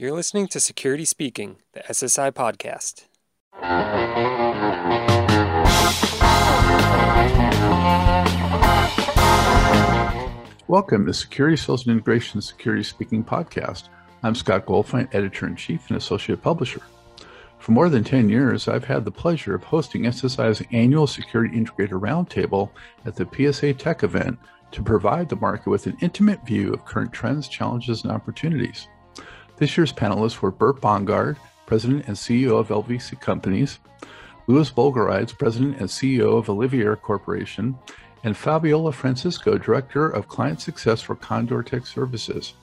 You're listening to Security Speaking, the SSI podcast. Welcome to Security Sales and Integration Security Speaking podcast. I'm Scott Goldfine, editor in chief and associate publisher. For more than 10 years, I've had the pleasure of hosting SSI's annual Security Integrator Roundtable at the PSA Tech event to provide the market with an intimate view of current trends, challenges, and opportunities. This year's panelists were Burt Bongard, President and CEO of LVC Companies, Louis Boulgarides, President and CEO of Olivier Corporation, and Fabiola Francisco, Director of Client Success for Condor Tech Services.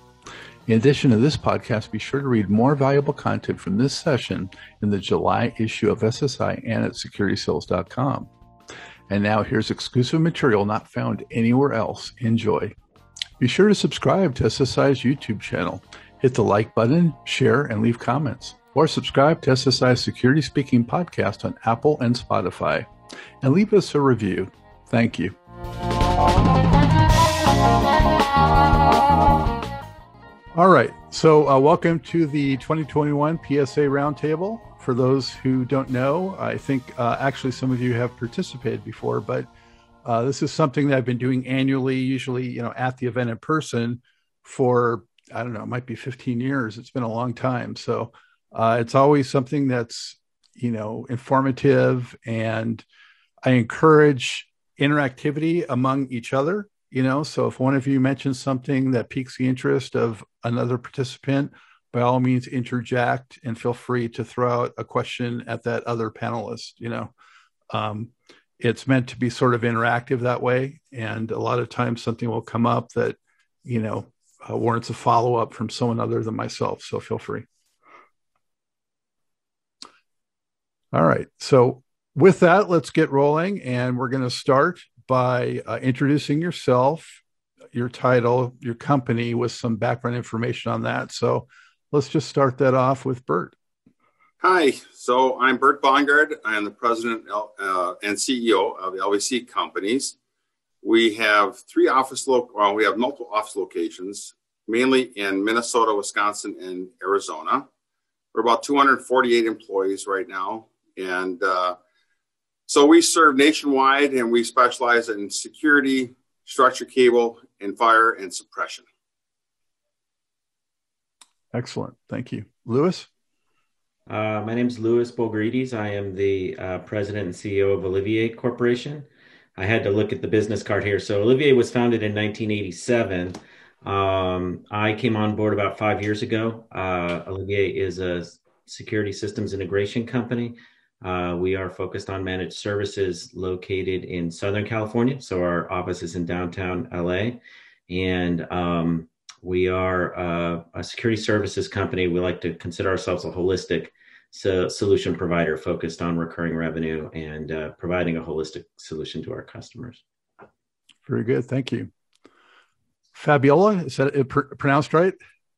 In addition to this podcast, be sure to read more valuable content from this session in the July issue of SSI and at securitysales.com. And now here's exclusive material not found anywhere else. Enjoy. Be sure to subscribe to SSI's YouTube channel Hit the like button, share, and leave comments. Or subscribe to SSI Security Speaking Podcast on Apple and Spotify. And leave us a review. Thank you. All right. So, uh, welcome to the 2021 PSA Roundtable. For those who don't know, I think uh, actually some of you have participated before, but uh, this is something that I've been doing annually, usually you know at the event in person for I don't know, it might be 15 years. It's been a long time. So uh, it's always something that's, you know, informative. And I encourage interactivity among each other, you know. So if one of you mentions something that piques the interest of another participant, by all means interject and feel free to throw out a question at that other panelist, you know. Um, it's meant to be sort of interactive that way. And a lot of times something will come up that, you know, uh, warrants a follow up from someone other than myself. So feel free. All right. So with that, let's get rolling. And we're going to start by uh, introducing yourself, your title, your company with some background information on that. So let's just start that off with Bert. Hi, so I'm Bert Bongard. I am the president uh, and CEO of LVC Companies. We have three office lo- well, we have multiple office locations, mainly in Minnesota, Wisconsin, and Arizona. We're about 248 employees right now, and uh, so we serve nationwide, and we specialize in security, structure cable, and fire and suppression. Excellent, thank you, Louis. Uh, my name is Louis Boulgarides. I am the uh, president and CEO of Olivier Corporation. I had to look at the business card here. So Olivier was founded in 1987. Um, I came on board about five years ago. Uh, Olivier is a security systems integration company. Uh, we are focused on managed services located in Southern California. So our office is in downtown LA. And um, we are uh, a security services company. We like to consider ourselves a holistic so solution provider focused on recurring revenue and uh, providing a holistic solution to our customers. Very good. Thank you. Fabiola, is that pr- pronounced right?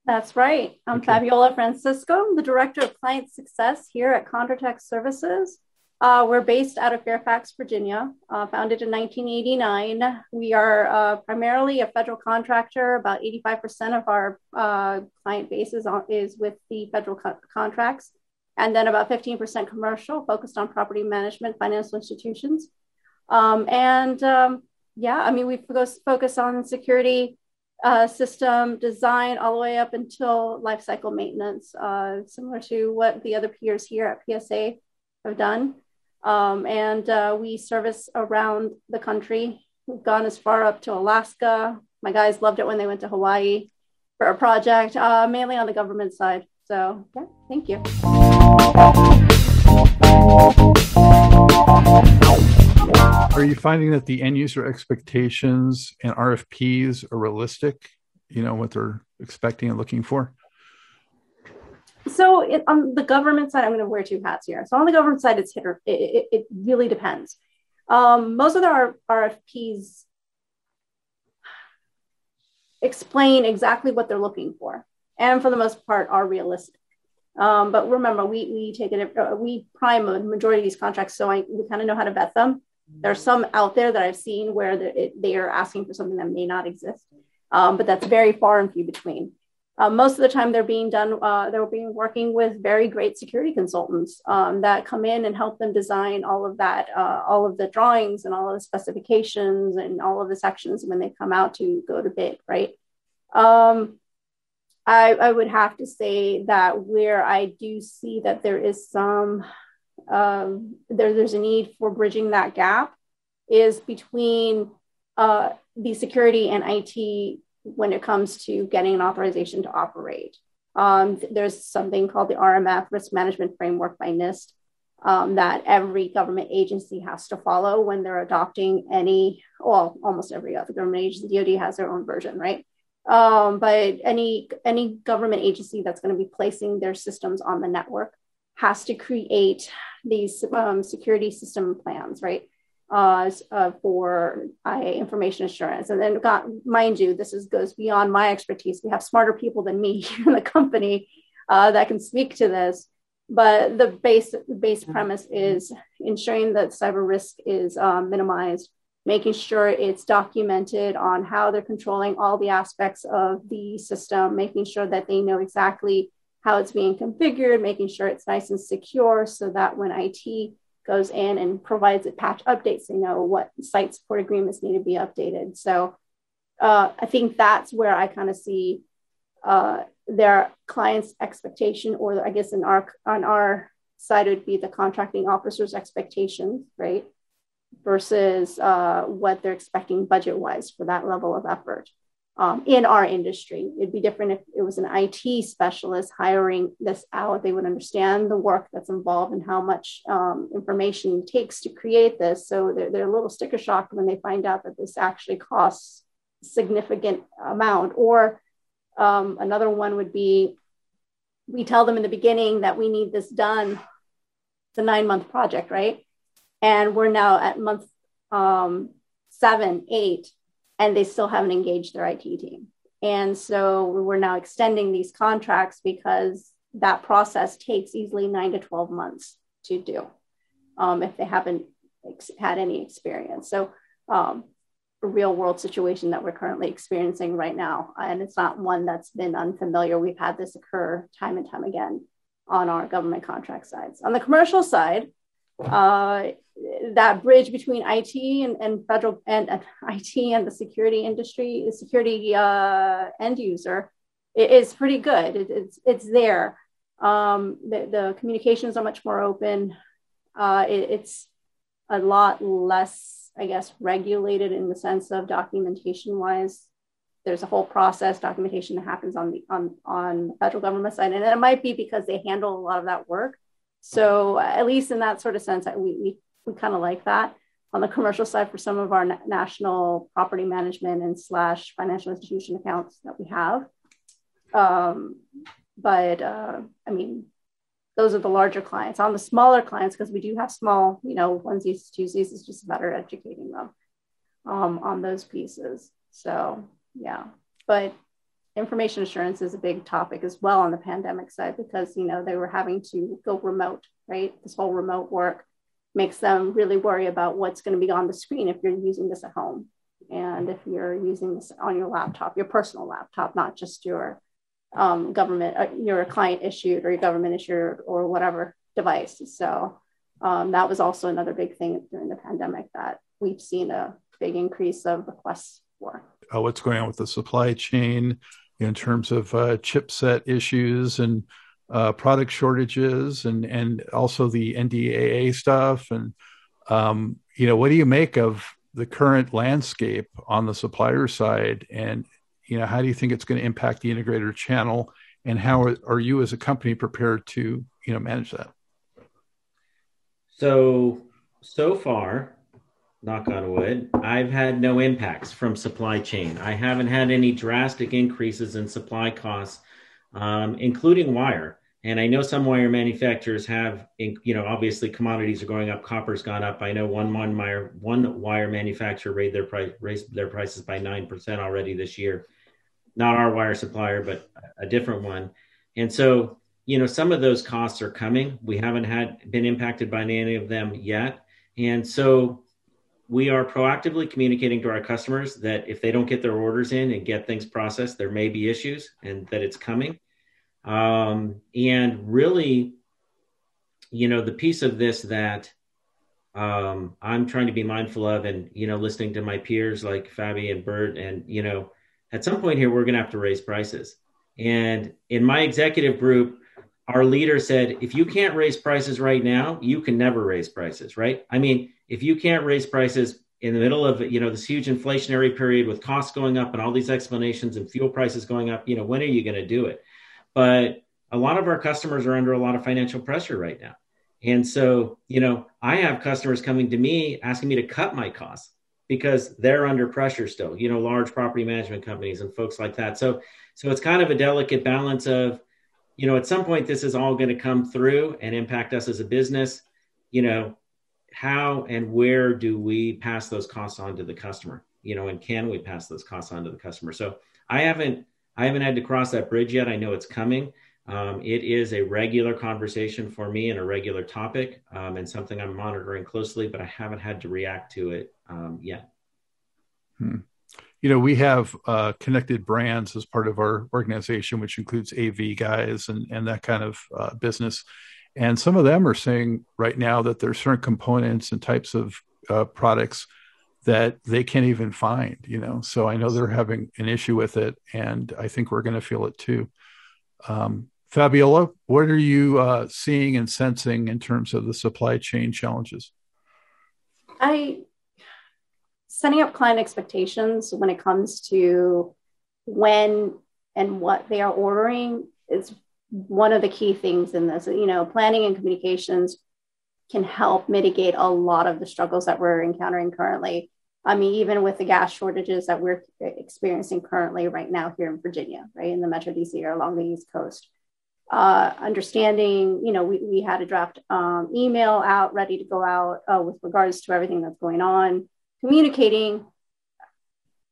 That's right. I'm okay. Fabiola Francisco, the Director of Client Success here at Condor Services. Uh, we're based out of Fairfax, Virginia, uh, founded in 1989. We are uh, primarily a federal contractor. About 85% of our uh, client base is, on, is with the federal co- contracts and then about 15% commercial, focused on property management, financial institutions. Um, and um, yeah, I mean, we focus on security uh, system design all the way up until lifecycle maintenance, uh, similar to what the other peers here at PSA have done. Um, and uh, we service around the country. We've gone as far up to Alaska. My guys loved it when they went to Hawaii for a project, uh, mainly on the government side. So, yeah, thank you. Are you finding that the end user expectations and RFPs are realistic? You know, what they're expecting and looking for? So, it, on the government side, I'm going to wear two hats here. So, on the government side, it's hit or it, it, it really depends. Um, most of the RFPs explain exactly what they're looking for and for the most part are realistic. Um, but remember, we we take it uh, we prime a majority of these contracts, so I, we kind of know how to vet them. There's some out there that I've seen where they are asking for something that may not exist, um, but that's very far and few between. uh, most of the time they're being done uh, they're being working with very great security consultants um, that come in and help them design all of that uh, all of the drawings and all of the specifications and all of the sections when they come out to go to bid right um, I, I would have to say that where i do see that there is some um, there, there's a need for bridging that gap is between uh, the security and it when it comes to getting an authorization to operate. Um, there's something called the RMF Risk Management Framework by NIST um, that every government agency has to follow when they're adopting any, well, almost every other government agency. DoD has their own version, right? Um, but any any government agency that's going to be placing their systems on the network has to create these um, security system plans, right? uh, uh, for IA information assurance. And then, got, mind you, this is, goes beyond my expertise. We have smarter people than me in the company uh, that can speak to this. But the base base premise is ensuring that cyber risk is um, minimized, making sure it's documented on how they're controlling all the aspects of the system, making sure that they know exactly how it's being configured, making sure it's nice and secure so that when IT goes in and provides it patch updates. They know what site support agreements need to be updated. So uh, I think that's where I kind of see uh, their client's expectation, or I guess in our on our side would be the contracting officer's expectations, right? Versus uh, what they're expecting budget wise for that level of effort um, in our industry. It'd be different if it was an IT specialist hiring this out. They would understand the work that's involved and how much um, information takes to create this. So they're, they're a little sticker shocked when they find out that this actually costs significant amount. Or um, another one would be we tell them in the beginning that we need this done. It's a nine month project, right? And we're now at month um, seven, eight, and they still haven't engaged their IT team. And so we're now extending these contracts because that process takes easily nine to 12 months to do um, if they haven't ex- had any experience. So, um, a real world situation that we're currently experiencing right now. And it's not one that's been unfamiliar. We've had this occur time and time again on our government contract sides. On the commercial side, uh, that bridge between IT and, and federal and uh, IT and the security industry, the security uh, end user, it is pretty good. It, it's it's there. Um, the, the, communications are much more open. Uh, it, it's a lot less, I guess, regulated in the sense of documentation wise. There's a whole process documentation that happens on the on on federal government side, and it might be because they handle a lot of that work. So at least in that sort of sense, we, we we kind of like that. On the commercial side, for some of our na- national property management and slash financial institution accounts that we have. Um, but uh, I mean, those are the larger clients. On the smaller clients, because we do have small, you know, onesies, twosies, it's just better educating them um, on those pieces. So yeah, but information assurance is a big topic as well on the pandemic side because you know they were having to go remote, right? This whole remote work makes them really worry about what's going to be on the screen if you're using this at home and if you're using this on your laptop, your personal laptop, not just your um, government, uh, your client issued or your government issued or whatever device. So um, that was also another big thing during the pandemic that we've seen a big increase of requests for. Uh, what's going on with the supply chain in terms of uh, chipset issues and uh, product shortages and and also the NDAA stuff and um, you know what do you make of the current landscape on the supplier side? And you know how do you think it's going to impact the integrator channel? And how are, are you as a company prepared to you know manage that? So so far knock on wood i've had no impacts from supply chain i haven't had any drastic increases in supply costs um, including wire. And I know some wire manufacturers have, you know, obviously commodities are going up. Copper's gone up. I know one one wire one wire manufacturer raised their price raised their prices by nine percent already this year. Not our wire supplier, but a different one. And so, you know, some of those costs are coming. We haven't had been impacted by any of them yet. And so, we are proactively communicating to our customers that if they don't get their orders in and get things processed, there may be issues and that it's coming. Um, and really, you know, the piece of this that um, I'm trying to be mindful of, and you know, listening to my peers like Fabi and Bert, and you know, at some point here, we're going to have to raise prices. And in my executive group, our leader said, if you can't raise prices right now, you can never raise prices, right? I mean, if you can't raise prices in the middle of you know this huge inflationary period with costs going up and all these explanations and fuel prices going up, you know, when are you going to do it? But a lot of our customers are under a lot of financial pressure right now. And so, you know, I have customers coming to me asking me to cut my costs because they're under pressure still, you know, large property management companies and folks like that. So, so it's kind of a delicate balance of, you know, at some point this is all going to come through and impact us as a business. You know, how and where do we pass those costs on to the customer? You know, and can we pass those costs on to the customer? So I haven't I haven't had to cross that bridge yet. I know it's coming. Um, it is a regular conversation for me and a regular topic um, and something I'm monitoring closely, but I haven't had to react to it um, yet. Hmm. You know, we have uh, connected brands as part of our organization, which includes AV guys and, and that kind of uh, business. And some of them are saying right now that there's certain components and types of uh, products that they can't even find, you know. So I know they're having an issue with it, and I think we're going to feel it too. Um, Fabiola, what are you uh, seeing and sensing in terms of the supply chain challenges? I setting up client expectations when it comes to when and what they are ordering is one of the key things in this. You know, planning and communications can help mitigate a lot of the struggles that we're encountering currently. I mean, even with the gas shortages that we're experiencing currently right now here in Virginia, right in the Metro DC or along the East Coast uh, understanding, you know, we, we had a draft um, email out ready to go out uh, with regards to everything that's going on, communicating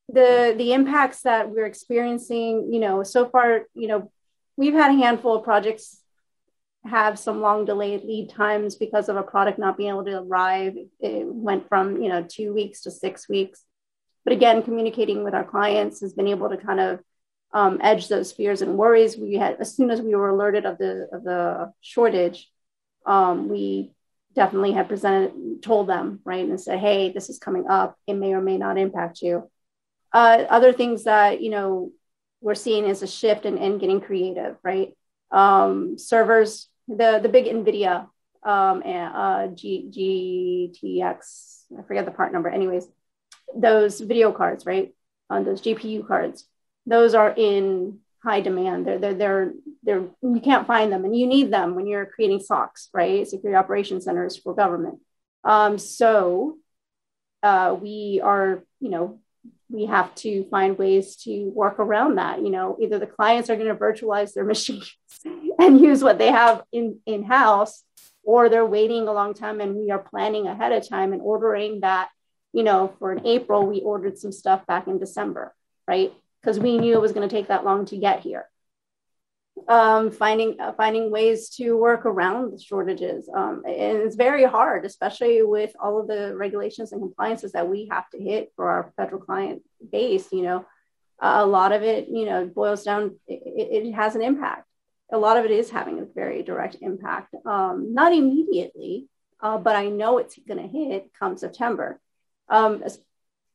the the impacts that we're experiencing. You know, so far, you know, we've had a handful of projects have some long delayed lead times because of a product not being able to arrive. It went from you know two weeks to six weeks. But again, communicating with our clients has been able to kind of um, edge those fears and worries. We had as soon as we were alerted of the of the shortage, um, we definitely had presented told them right and said, hey, this is coming up. It may or may not impact you. Uh, other things that you know we're seeing is a shift in, in getting creative, right? Um, servers, the the big Nvidia um, and uh, G, GTX, I forget the part number. Anyways, those video cards, right? On those GPU cards those are in high demand. They're, they're, they're, they're, you can't find them and you need them when you're creating SOCs, right? Security Operations Centers for government. Um, so uh, we are, you know, we have to find ways to work around that. You know, either the clients are going to virtualize their machines and use what they have in in house, or they're waiting a long time and we are planning ahead of time and ordering that. You know, for in April we ordered some stuff back in December, right? because we knew it was going to take that long to get here. Um, finding uh, finding ways to work around the shortages, um, and it's very hard, especially with all of the regulations and compliances that we have to hit for our federal client base. You know, a lot of it, you know, boils down. It, it, has an impact. A lot of it is having a very direct impact. Um, not immediately, uh, but I know it's going to hit come September. Um,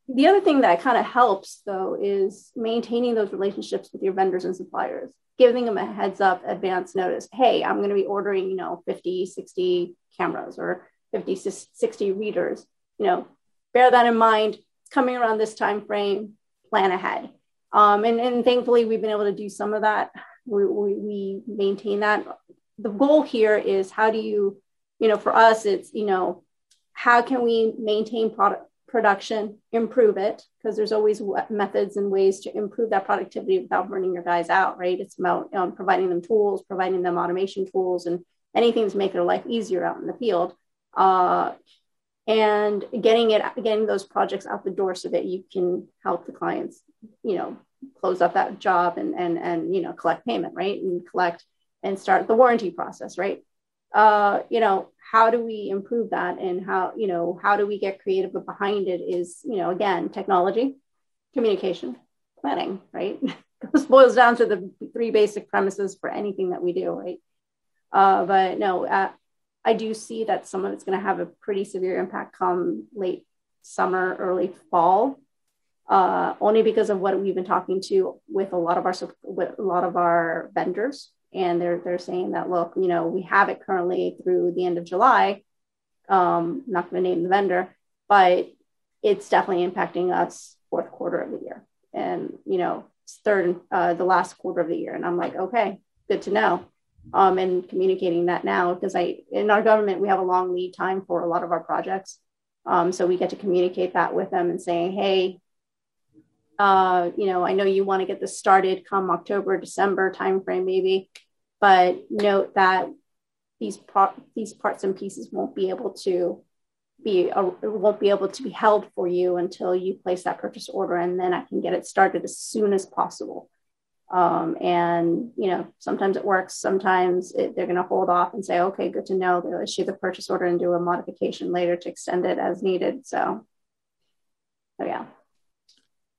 the other thing that kind of helps though is maintaining those relationships with your vendors and suppliers giving them a heads up advance notice hey i'm going to be ordering you know 50 60 cameras or 50 60 readers. You know bear that in mind coming around this time frame plan ahead. Um, and, and thankfully we've been able to do some of that. We, we, we maintain that. The goal here is how do you you know for us it's you know how can we maintain product production, improve it, because there's always methods and ways to improve that productivity without burning your guys out, right? It's about um, providing them tools, providing them automation tools, and anything to make their life easier out in the field. Uh, and getting it, getting those projects out the door so that you can help the clients, you know, close up that job and and and you know collect payment, right? And collect and start the warranty process, right? Uh, you know, how do we improve that and how, you know, how do we get creative but behind it is, you know, again, technology, communication, planning, right? this boils down to the three basic premises for anything that we do, right? Uh, but no, uh, I do see that some of it's going to have a pretty severe impact come late summer, early fall, uh, only because of what we've been talking to with a lot of our with a lot of our vendors, and they're they're saying that look, you know, we have it currently through the end of July. Um, not going to name the vendor, but it's definitely impacting us fourth quarter of the year, and you know, third uh, the last quarter of the year. And I'm like, okay, good to know um, and communicating that now because I in our government we have a long lead time for a lot of our projects. Um, so we get to communicate that with them and saying, hey, uh, you know, I know you want to get this started come October, December timeframe maybe, but note that these these parts and pieces won't be able to be a, won't be able to be held for you until you place that purchase order, and then I can get it started as soon as possible. Um, and you know, sometimes it works. Sometimes it, they're going to hold off and say, "Okay, good to know." They'll issue the purchase order and do a modification later to extend it as needed. So, so yeah.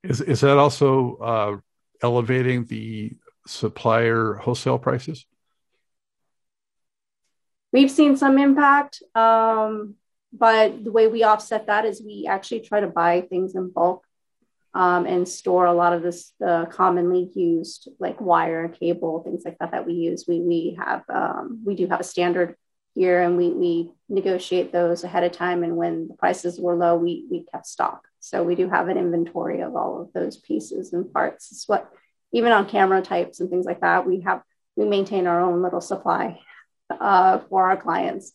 Is is that also uh, elevating the supplier wholesale prices? We've seen some impact, um, but the way we offset that is we actually try to buy things in bulk um, and store a lot of this uh, commonly used like wire, and cable, things like that that we use. We we have um, we do have a standard here, and we we negotiate those ahead of time. And when the prices were low, we we kept stock. So we do have an inventory of all of those pieces and parts. It's what even on camera types and things like that, we have we maintain our own little supply uh, for our clients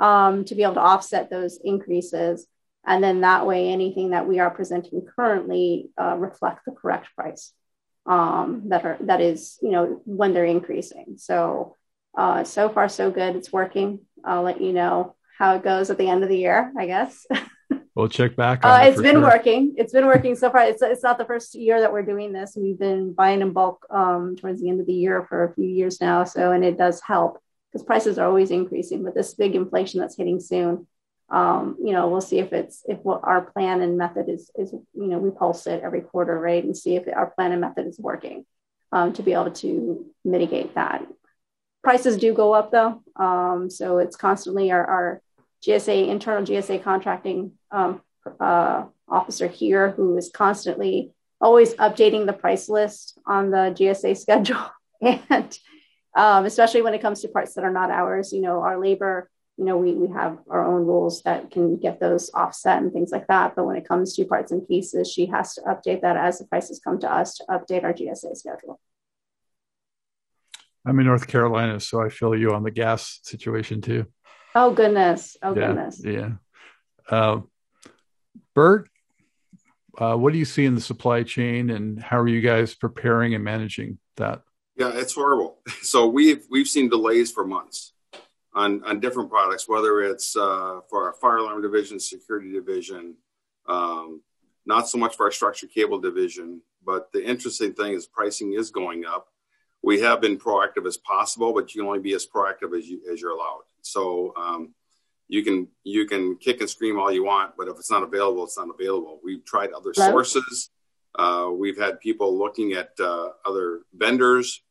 um, to be able to offset those increases and then that way, anything that we are presenting currently uh, reflect the correct price um, that are that is, you know, when they're increasing. So uh, so far so good. It's working. I'll let you know how it goes at the end of the year, I guess. We'll check back. Uh, it has been sure. working. It's been working so far. It's, it's not the first year that we're doing this. We've been buying in bulk um, towards the end of the year for a few years now. So, and it does help because prices are always increasing. But this big inflation that's hitting soon, um, you know, we'll see if it's if what our plan and method is is you know we pulse it every quarter, right, and see if our plan and method is working um, to be able to mitigate that. Prices do go up though, um, so it's constantly our, our GSA internal GSA contracting um, uh, officer here who is constantly always updating the price list on the GSA schedule, and um, especially when it comes to parts that are not ours. You know, our labor you know, we, we have our own rules that can get those offset and things like that. But when it comes to parts and pieces, she has to update that as the prices come to us to update our GSA schedule. I'm in North Carolina, so I feel you on the gas situation too. Oh goodness! Oh yeah, goodness! Yeah. Uh, Bert, uh, what do you see in the supply chain, and how are you guys preparing and managing that? Yeah, it's horrible. So we've we've seen delays for months on, on different products, whether it's uh, for our fire alarm division, security division, um, not so much for our structured cable division. But the interesting thing is pricing is going up. We have been proactive as possible, but you can only be as proactive as you as you're allowed. So um, you can you can kick and scream all you want, but if it's not available, it's not available. We've tried other Hello? sources. Uh, we've had people looking at uh, other vendors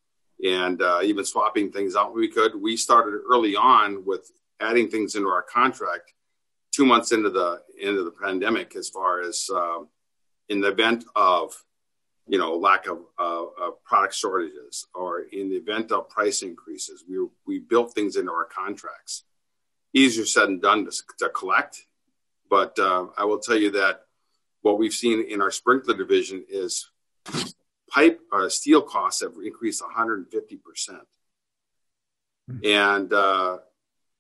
and uh, even swapping things out when we could. We started early on with adding things into our contract two months into the into the pandemic, as far as uh, in the event of you know lack of, uh, of product shortages or in the event of price increases, we we built things into our contracts. Easier said than done to, to collect, but uh, I will tell you that what we've seen in our sprinkler division is pipe uh, steel costs have increased 150 percent. Mm-hmm. And uh,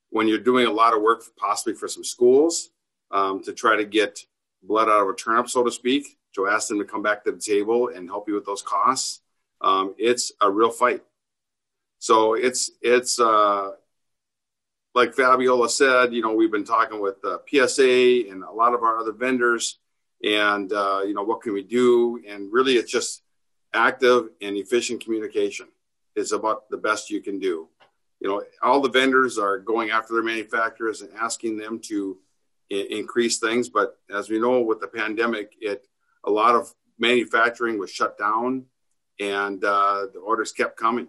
when you're doing a lot of work, possibly for some schools, um, to try to get blood out of a turnip, so to speak, Joe asked them to come back to the table and help you with those costs. Um, it's a real fight. So it's it's uh, like Fabiola said. You know, we've been talking with uh, PSA and a lot of our other vendors, and uh, you know, what can we do? And really, it's just active and efficient communication is about the best you can do. you know, all the vendors are going after their manufacturers and asking them to I- increase things. But as we know, with the pandemic, it a lot of manufacturing was shut down, and uh, the orders kept coming.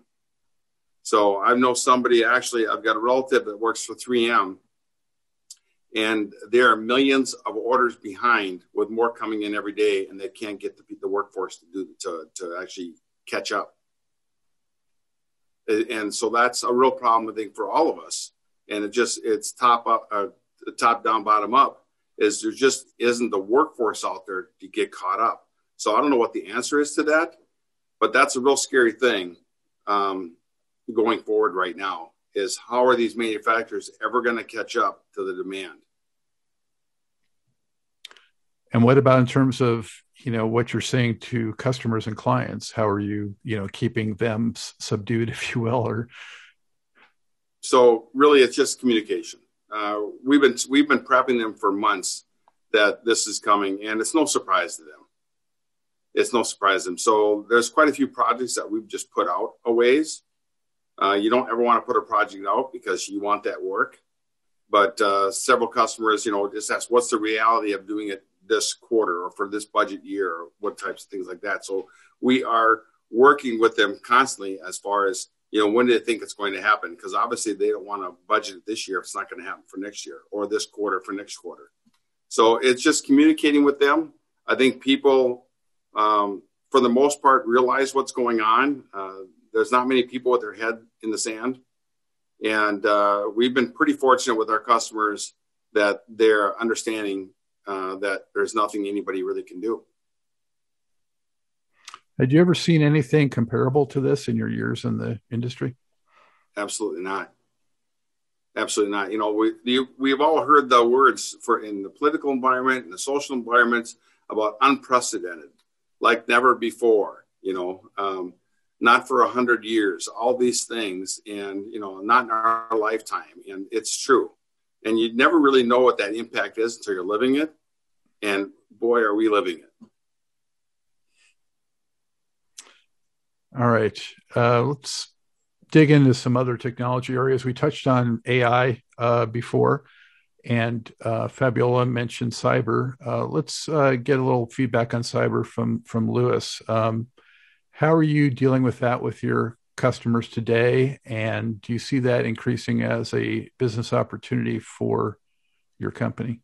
So I know somebody actually. I've got a relative that works for 3M, and there are millions of orders behind, with more coming in every day, and they can't get the, the workforce to do to to actually catch up. And so that's a real problem, I think, for all of us. And it just it's top up, uh, top down, bottom up. Is there just isn't the workforce out there to get caught up? So I don't know what the answer is to that, but that's a real scary thing um, going forward right now. Is how are these manufacturers ever going to catch up to the demand? And what about in terms of you know what you're saying to customers and clients? How are you you know keeping them subdued, if you will, or so really it's just communication. Uh, we've been we've been prepping them for months that this is coming, and it's no surprise to them. It's no surprise to them. So there's quite a few projects that we've just put out a ways. Uh, you don't ever want to put a project out because you want that work. But uh, several customers, you know, just ask, what's the reality of doing it this quarter or for this budget year or what types of things like that. So we are working with them constantly as far as you know when do they think it's going to happen because obviously they don't want to budget this year if it's not going to happen for next year or this quarter for next quarter. So it's just communicating with them. I think people, um, for the most part, realize what's going on. Uh, there's not many people with their head in the sand, and uh, we've been pretty fortunate with our customers that they're understanding uh, that there's nothing anybody really can do. Had you ever seen anything comparable to this in your years in the industry? Absolutely not. Absolutely not. You know, we we've all heard the words for in the political environment and the social environments about unprecedented, like never before. You know, um, not for a hundred years. All these things, and you know, not in our lifetime. And it's true and you never really know what that impact is until you're living it and boy are we living it all right uh, let's dig into some other technology areas we touched on ai uh, before and uh, fabiola mentioned cyber uh, let's uh, get a little feedback on cyber from from louis um, how are you dealing with that with your customers today? And do you see that increasing as a business opportunity for your company?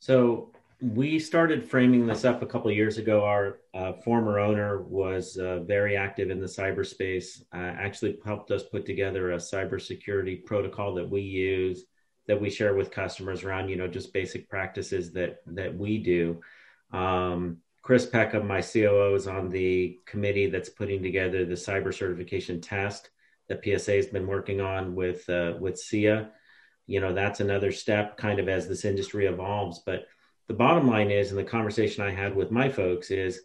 So we started framing this up a couple years ago. Our uh, former owner was uh, very active in the cyberspace. Uh, actually, helped us put together a cybersecurity protocol that we use, that we share with customers around, you know, just basic practices that that we do. Um, Chris Peckham, my COO, is on the committee that's putting together the cyber certification test that PSA has been working on with uh, with SIA. You know, that's another step, kind of as this industry evolves. But the bottom line is, in the conversation I had with my folks, is,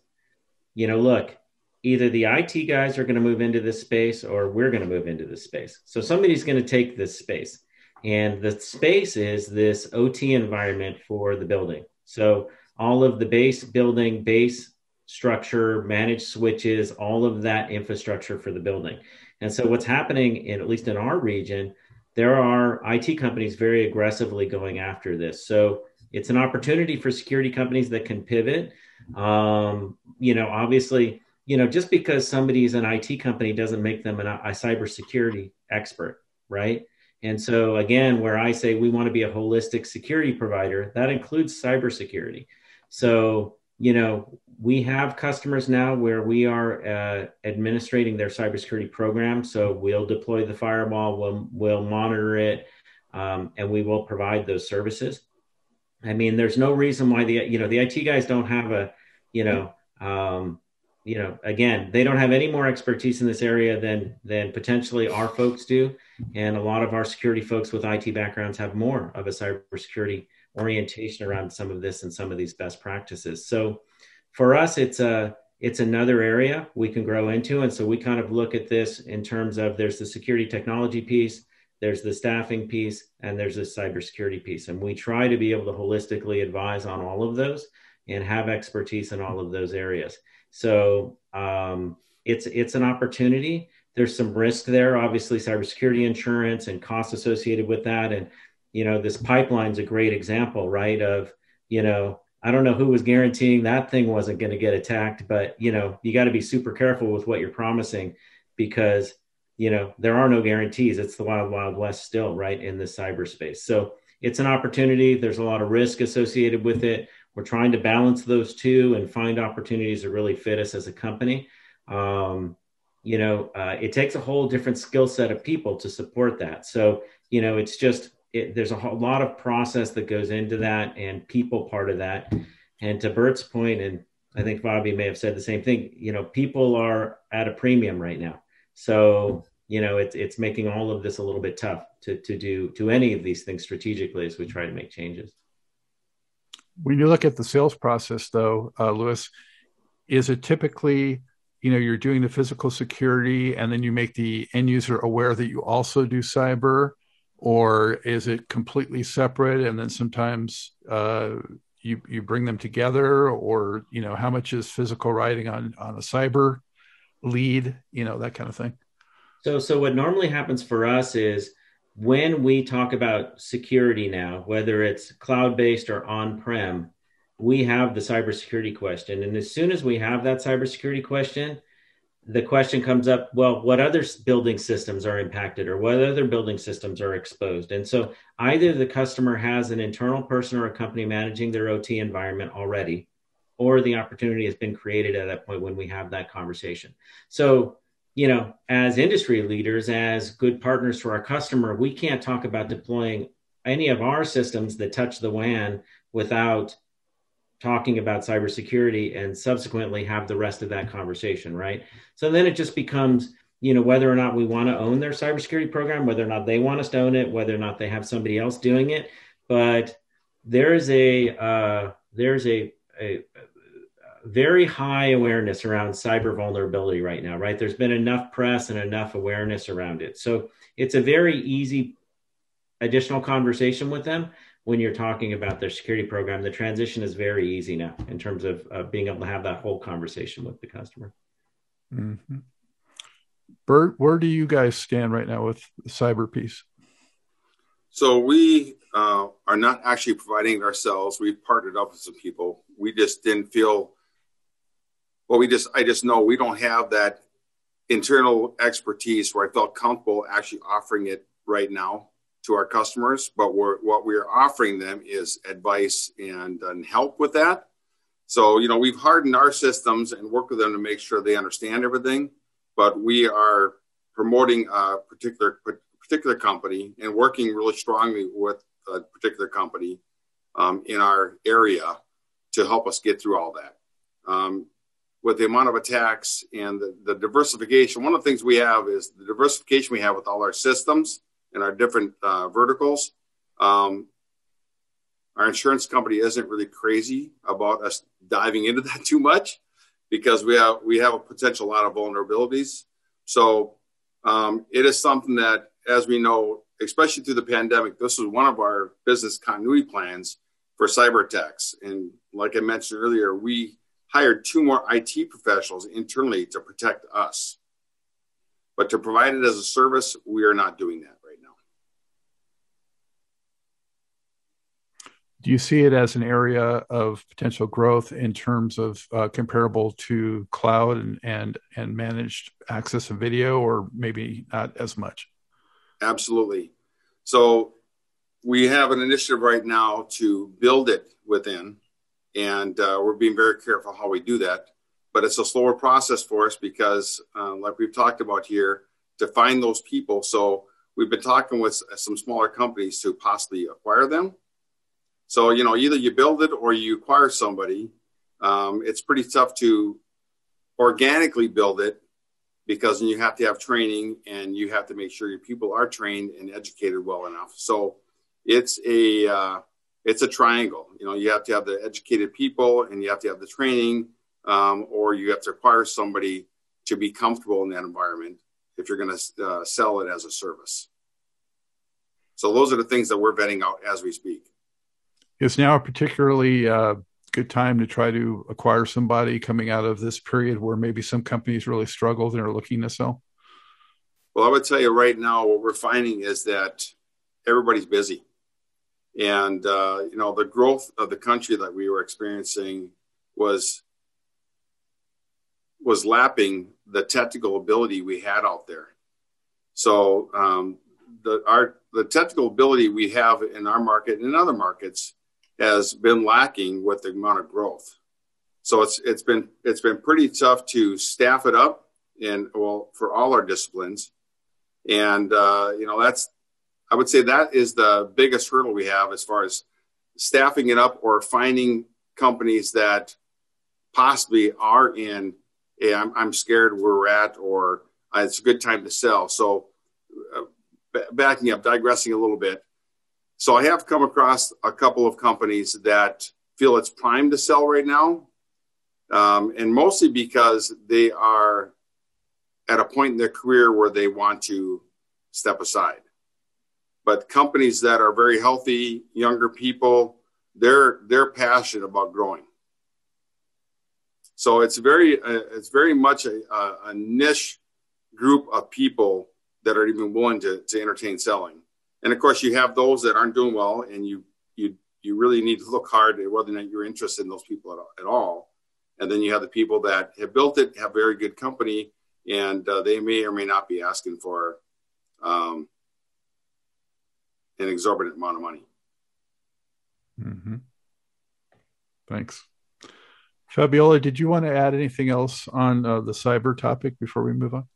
you know, look, either the IT guys are going to move into this space or we're going to move into this space. So somebody's going to take this space, and the space is this OT environment for the building. So all of the base building, base structure, managed switches, all of that infrastructure for the building. And so what's happening in at least in our region, there are IT companies very aggressively going after this. So it's an opportunity for security companies that can pivot. Um, you know, obviously, you know, just because somebody's an IT company doesn't make them an, a cybersecurity expert, right? And so again, where I say we want to be a holistic security provider, that includes cybersecurity. So, you know, we have customers now where we are uh, administrating their cybersecurity program. So we'll deploy the firewall, we'll, we'll monitor it, um, and we will provide those services. I mean, there's no reason why the you know the IT guys don't have a you know um, you know again they don't have any more expertise in this area than than potentially our folks do, and a lot of our security folks with IT backgrounds have more of a cybersecurity orientation around some of this and some of these best practices. So for us, it's a it's another area we can grow into, and so we kind of look at this in terms of there's the security technology piece, there's the staffing piece, and there's the cybersecurity piece, and we try to be able to holistically advise on all of those and have expertise in all of those areas. So um, it's it's an opportunity. there's some risk there, obviously cybersecurity insurance and costs associated with that. And, you know, this pipeline's a great example, right? Of, you know, I don't know who was guaranteeing that thing wasn't going to get attacked, but, you know, you got to be super careful with what you're promising because, you know, there are no guarantees. It's the wild, wild west still, right? In the cyberspace. So it's an opportunity. There's a lot of risk associated with it. We're trying to balance those two and find opportunities that really fit us as a company. Um, you know, uh, it takes a whole different skill set of people to support that. So, you know, it's just it, there's a whole lot of process that goes into that and people part of that. And to Bert's point, and I think Bobby may have said the same thing. You know, people are at a premium right now, so you know it's it's making all of this a little bit tough to to do to any of these things strategically as we try to make changes. When you look at the sales process, though, uh, Louis, is it typically you know you're doing the physical security and then you make the end user aware that you also do cyber? Or is it completely separate and then sometimes uh, you you bring them together? Or you know how much is physical writing on on a cyber lead you know that kind of thing so so what normally happens for us is when we talk about security now whether it's cloud based or on prem we have the cybersecurity question. And as soon as we have that cybersecurity question, the question comes up well, what other building systems are impacted or what other building systems are exposed? And so either the customer has an internal person or a company managing their OT environment already, or the opportunity has been created at that point when we have that conversation. So, you know, as industry leaders, as good partners to our customer, we can't talk about deploying any of our systems that touch the WAN without talking about cybersecurity and subsequently have the rest of that conversation, right? So then it just becomes, you know, whether or not we want to own their cybersecurity program, whether or not they want us to own it, whether or not they have somebody else doing it. But there is a uh, there's a, a, a very high awareness around cyber vulnerability right now, right? There's been enough press and enough awareness around it. So it's a very easy additional conversation with them when you're talking about their security program, the transition is very easy now in terms of uh, being able to have that whole conversation with the customer. Mm-hmm. Bert, where do you guys stand right now with the cyber piece? So we uh, are not actually providing it ourselves. We've partnered up with some people. We just didn't feel. Well, we just I just know we don't have that internal expertise where I felt comfortable actually offering it right now to our customers, but we're, what we're offering them is advice and, and help with that. So, you know, we've hardened our systems and worked with them to make sure they understand everything, but we are promoting a particular particular company and working really strongly with a particular company um, in our area to help us get through all that. Um, with the amount of attacks and the, the diversification, one of the things we have is the diversification we have with all our systems and our different uh, verticals. Um, our insurance company isn't really crazy about us diving into that too much because we have we have a potential lot of vulnerabilities. So um, it is something that, as we know, especially through the pandemic, this was one of our business continuity plans for cyber attacks. And like I mentioned earlier, we hired two more IT professionals internally to protect us. But to provide it as a service, we are not doing that. Right now. Do you see it as an area of potential growth in terms of uh, comparable to cloud and, and and managed access and video, or maybe not as much? Absolutely. So we have an initiative right now to build it within, and uh, we're being very careful how we do that. But it's a slower process for us because, uh, like we've talked about here, to find those people. So we've been talking with some smaller companies to possibly acquire them so, you know, either you build it or you acquire somebody. Um, it's pretty tough to organically build it because you have to have training and you have to make sure your people are trained and educated well enough. So it's a, uh, it's a triangle. You know, you have to have the educated people and you have to have the training, um, or you have to acquire somebody to be comfortable in that environment if you're going to uh, sell it as a service. So those are the things that we're vetting out as we speak is now a particularly uh, good time to try to acquire somebody coming out of this period where maybe some companies really struggled and are looking to sell? Well, I would tell you right now, what we're finding is that everybody's busy. And, uh, you know, the growth of the country that we were experiencing was was lapping the technical ability we had out there. So um, the our the technical ability we have in our market and in other markets has been lacking with the amount of growth. So it's it's been it's been pretty tough to staff it up and well for all our disciplines, and uh, you know that's I would say that is the biggest hurdle we have as far as staffing it up or finding companies that possibly are in hey I'm, I'm scared where we're at or uh, it's a good time to sell. So uh, b- backing up, digressing a little bit. So I have come across a couple of companies that feel it's prime to sell right now. Um, and mostly because they are at a point in their career where they want to step aside. But companies that are very healthy, younger people, they're they're passionate about growing. So it's very uh, it's very much a, a, niche group of people that are even willing to, to entertain selling. And of course, you have those that aren't doing well, and you you you really need to look hard at whether or not you're interested in those people at, at all. And then you have the people that have built it, have very good company, and uh, they may or may not be asking for um, an exorbitant amount of money. Mm-hmm. Thanks. Fabiola, did you want to add anything else on uh, the cyber topic before we move on?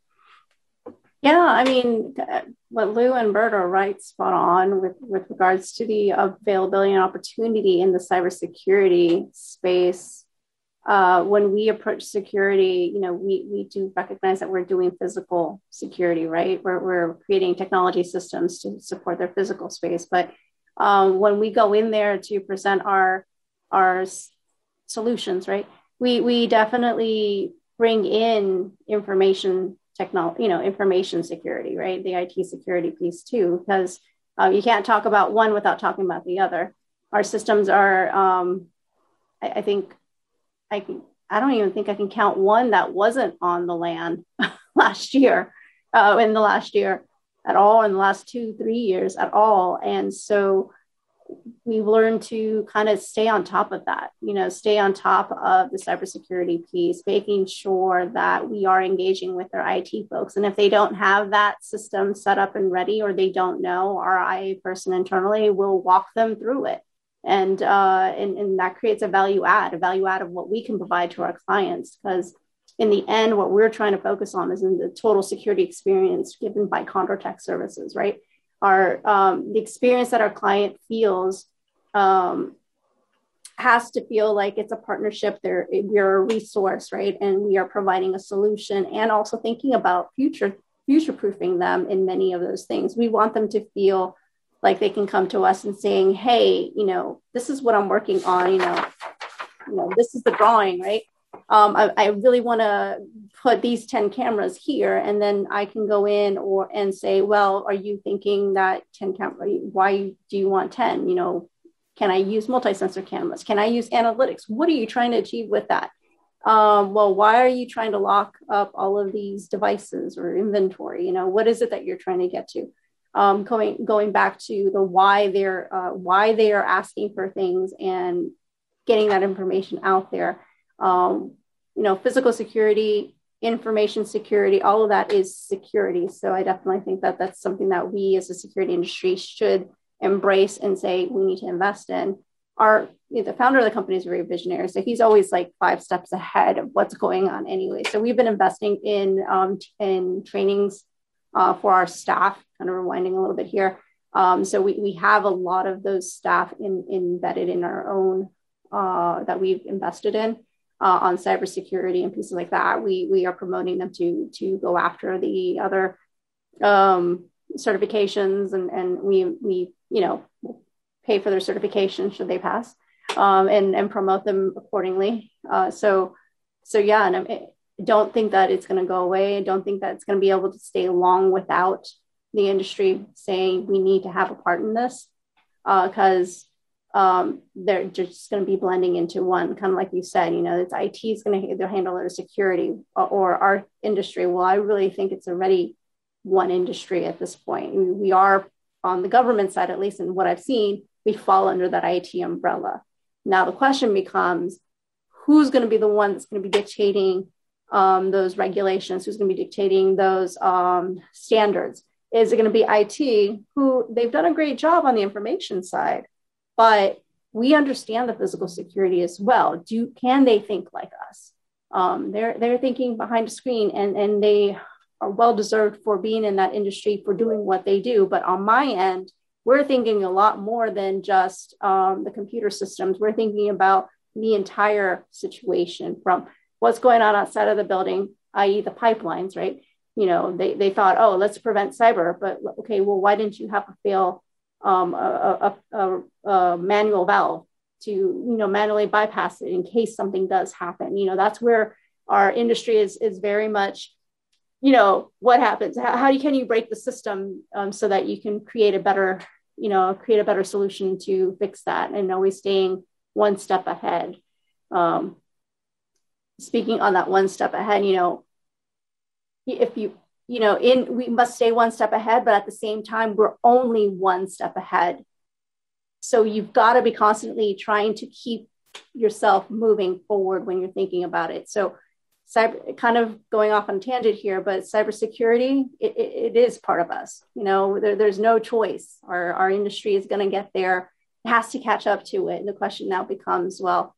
Yeah, I mean, what Lou and Bert are right spot on with, with regards to the availability and opportunity in the cybersecurity space. Uh, when we approach security, you know, we, we do recognize that we're doing physical security, right? We're, we're creating technology systems to support their physical space. But um, when we go in there to present our, our solutions, right, we, we definitely bring in information technology, you know, information security, right? The IT security piece too, because uh, you can't talk about one without talking about the other. Our systems are, um, I, I, think, I can, I don't even think I can count one that wasn't on the LAN last year, uh, in the last year at all, in the last two, three years at all. And so we've learned to kind of stay on top of that, you know, stay on top of the cybersecurity piece, making sure that we are engaging with their IT folks. And if they don't have that system set up and ready, or they don't know, our IA person internally will walk them through it. And, uh, and, and that creates a value add, a value add of what we can provide to our clients. Because in the end, what we're trying to focus on is in the total security experience given by Condortech services, right? our um, the experience that our client feels um, has to feel like it's a partnership there we're a resource right and we are providing a solution and also thinking about future future proofing them in many of those things we want them to feel like they can come to us and saying hey you know this is what i'm working on you know you know this is the drawing right? Um, I, I, really want to put these 10 cameras here and then i can go in or and say well are you thinking that 10 camera why do you want 10 you know can i use multi-sensor cameras? Can i use analytics? What are you trying to achieve with that? Um, well why are you trying to lock up all of these devices or inventory? You know what is it that you're trying to get to um, going going back to the why they're uh, why they are asking for things and getting that information out there um, you know, physical security, information security, all of that is security. So I definitely think that that's something that we as a security industry should embrace and say we need to invest in. Our the founder of the company is very visionary, so he's always like five steps ahead of what's going on anyway. So we've been investing in um, in trainings uh, for our staff. Kind of rewinding a little bit here. Um, so we, we have a lot of those staff in, embedded in our own uh, that we've invested in uh, on cybersecurity and pieces like that. We we are promoting them to to go after the other um, certifications, and and we we you know pay for their certification should they pass, um, and and promote them accordingly. Uh, so so yeah, and I don't think that it's going to go away. I don't think that it's going to be able to stay long without the industry saying we need to have a part in this because uh, um, they're just going to be blending into one, kind of like you said, you know, it's IT is going to handle their security or, or, our industry. Well, I really think it's already one industry at this point. We are on the government side, at least in what I've seen, we fall under that IT umbrella. Now the question becomes who's going to be the one that's going to be dictating um, those regulations, who's going to be dictating those um, standards? Is it going to be IT, who they've done a great job on the information side, but we understand the physical security as well. Do can they think like us? Um, they're they're thinking behind a screen, and and they are well deserved for being in that industry for doing what they do. But on my end, we're thinking a lot more than just um, the computer systems. We're thinking about the entire situation from what's going on outside of the building, i.e., the pipelines, right? You know, they, they thought, oh, let's prevent cyber, but okay, well, why didn't you have to fail um, a, a, a, a manual valve to, you know, manually bypass it in case something does happen? You know, that's where our industry is is very much you know what happens how, how can you break the system um, so that you can create a better you know create a better solution to fix that and always staying one step ahead um, speaking on that one step ahead you know if you you know in we must stay one step ahead but at the same time we're only one step ahead so you've got to be constantly trying to keep yourself moving forward when you're thinking about it so cyber kind of going off on tangent here, but cybersecurity, it, it, it is part of us. You know, there, there's no choice. Our, our industry is going to get there. It has to catch up to it. And the question now becomes, well,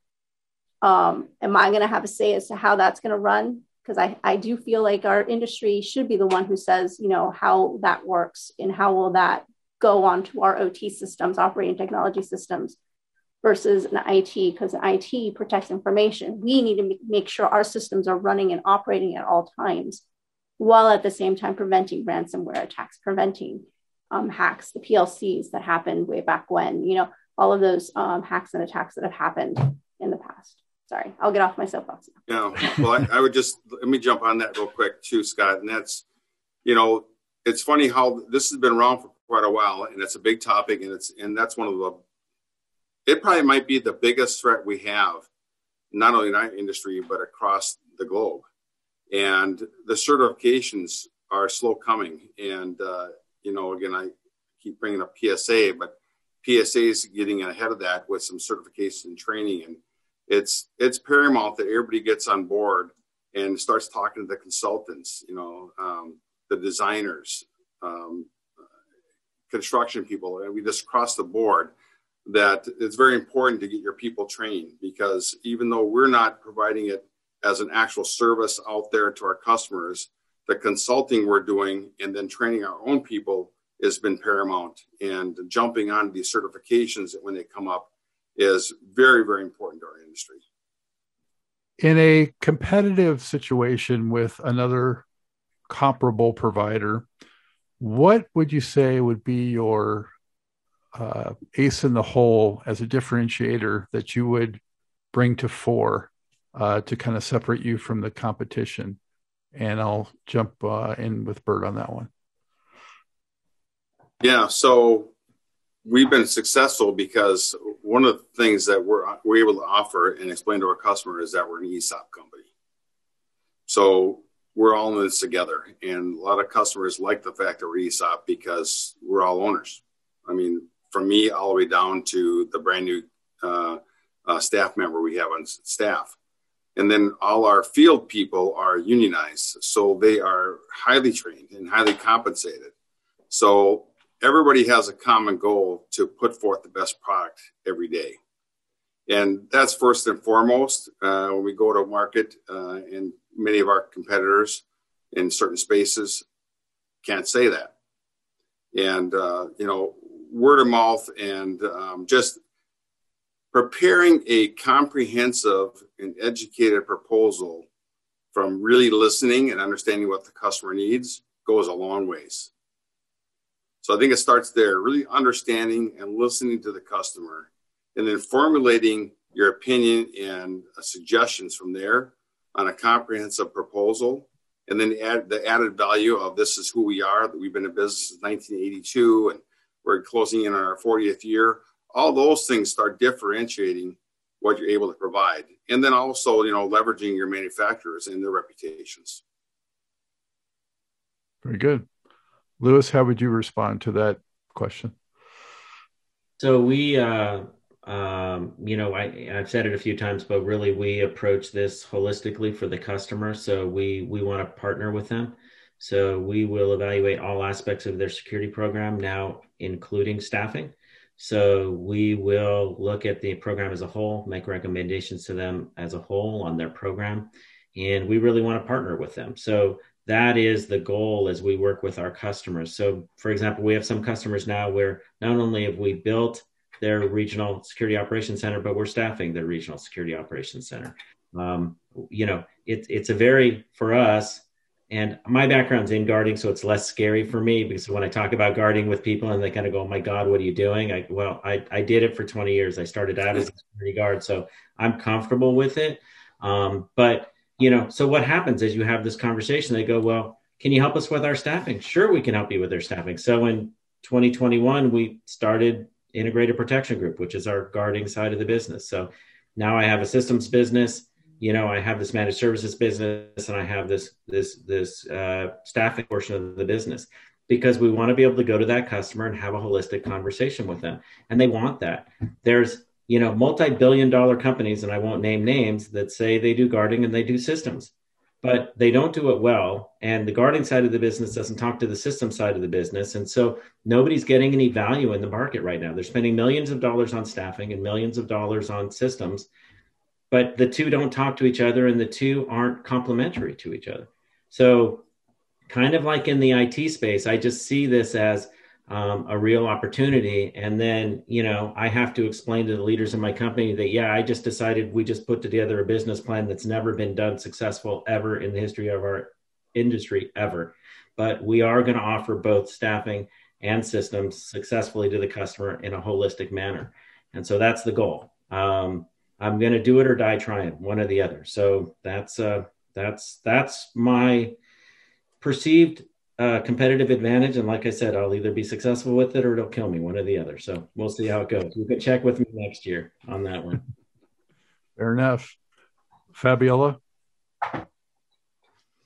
um, am I going to have a say as to how that's going to run? Because I, I do feel like our industry should be the one who says, you know, how that works and how will that go onto our OT systems, operating technology systems versus an IT because IT protects information. We need to make sure our systems are running and operating at all times while at the same time preventing ransomware attacks, preventing um, hacks, the PLCs that happened way back when, you know, all of those um, hacks and attacks that have happened in the past. Sorry, I'll get off my soapbox. Yeah, well, I, I would just let me jump on that real quick too, Scott. And that's, you know, it's funny how this has been around for quite a while, and it's a big topic, and it's and that's one of the it probably might be the biggest threat we have, not only in our industry, but across the globe. And the certifications are slow coming. And, uh, you know, again, I keep bringing up PSA, but PSA is getting ahead of that with some certification and training. And it's, it's paramount that everybody gets on board and starts talking to the consultants, you know, um, the designers, um, construction people, and we just cross the board that it's very important to get your people trained because even though we're not providing it as an actual service out there to our customers, the consulting we're doing and then training our own people has been paramount. And jumping on these certifications that when they come up is very, very important to our industry. In a competitive situation with another comparable provider, what would you say would be your uh, ace in the hole as a differentiator that you would bring to fore uh, to kind of separate you from the competition? And I'll jump uh, in with Bert on that one. Yeah, so we've been successful because one of the things that we're we're able to offer and explain to our customer is that we're an ESOP company. So we're all in this together, and a lot of customers like the fact that we're ESOP because we're all owners. I mean, from me all the way down to the brand new uh, uh, staff member we have on staff. And then all our field people are unionized. So they are highly trained and highly compensated. So everybody has a common goal to put forth the best product every day. And that's first and foremost uh, when we go to market, uh, and many of our competitors in certain spaces can't say that. And, uh, you know, word of mouth and um, just preparing a comprehensive and educated proposal from really listening and understanding what the customer needs goes a long ways. So I think it starts there, really understanding and listening to the customer and then formulating your opinion and suggestions from there on a comprehensive proposal. And then add the added value of this is who we are, that we've been in business since 1982 and we're closing in on our 40th year. All those things start differentiating what you're able to provide. And then also, you know, leveraging your manufacturers and their reputations. Very good. Louis, how would you respond to that question? So we, uh, um, you know, I, I've said it a few times, but really we approach this holistically for the customer. So we we want to partner with them. So we will evaluate all aspects of their security program now, including staffing. So we will look at the program as a whole, make recommendations to them as a whole on their program, and we really want to partner with them. So that is the goal as we work with our customers. So, for example, we have some customers now where not only have we built their regional security operations center, but we're staffing their regional security operations center. Um, you know, it, it's a very for us and my background's in guarding, so it's less scary for me because when I talk about guarding with people and they kind of go, "Oh my God, what are you doing?" I well, I I did it for 20 years. I started out as a security guard, so I'm comfortable with it. Um, but you know, so what happens is you have this conversation. They go, "Well, can you help us with our staffing?" Sure, we can help you with their staffing. So in 2021, we started Integrated Protection Group, which is our guarding side of the business. So now I have a systems business you know, I have this managed services business and I have this this this uh, staffing portion of the business because we want to be able to go to that customer and have a holistic conversation with them, and they want that. There's you know multi-billion dollar companies, and I won't name names that say they do guarding and they do systems, but they don't do it well. And the guarding side of the business doesn't talk to the system side of the business, and so nobody's getting any value in the market right now. They're spending millions of dollars on staffing and millions of dollars on systems but the two don't talk to each other and the two aren't complementary to each other. So, kind of like in the IT space, I just see this as um, a real opportunity. And then, you know, I have to explain to the leaders in my company that, yeah, I just decided we just put together a business plan that's never been done successful ever in the history of our industry, ever. But we are going to offer both staffing and systems successfully to the customer in a holistic manner. And so that's the goal. Um, I'm going to do it or die trying, one or the other. So that's uh, that's that's my perceived uh, competitive advantage. And like I said, I'll either be successful with it or it'll kill me, one or the other. So we'll see how it goes. You can check with me next year on that one. Fair enough. Fabiola.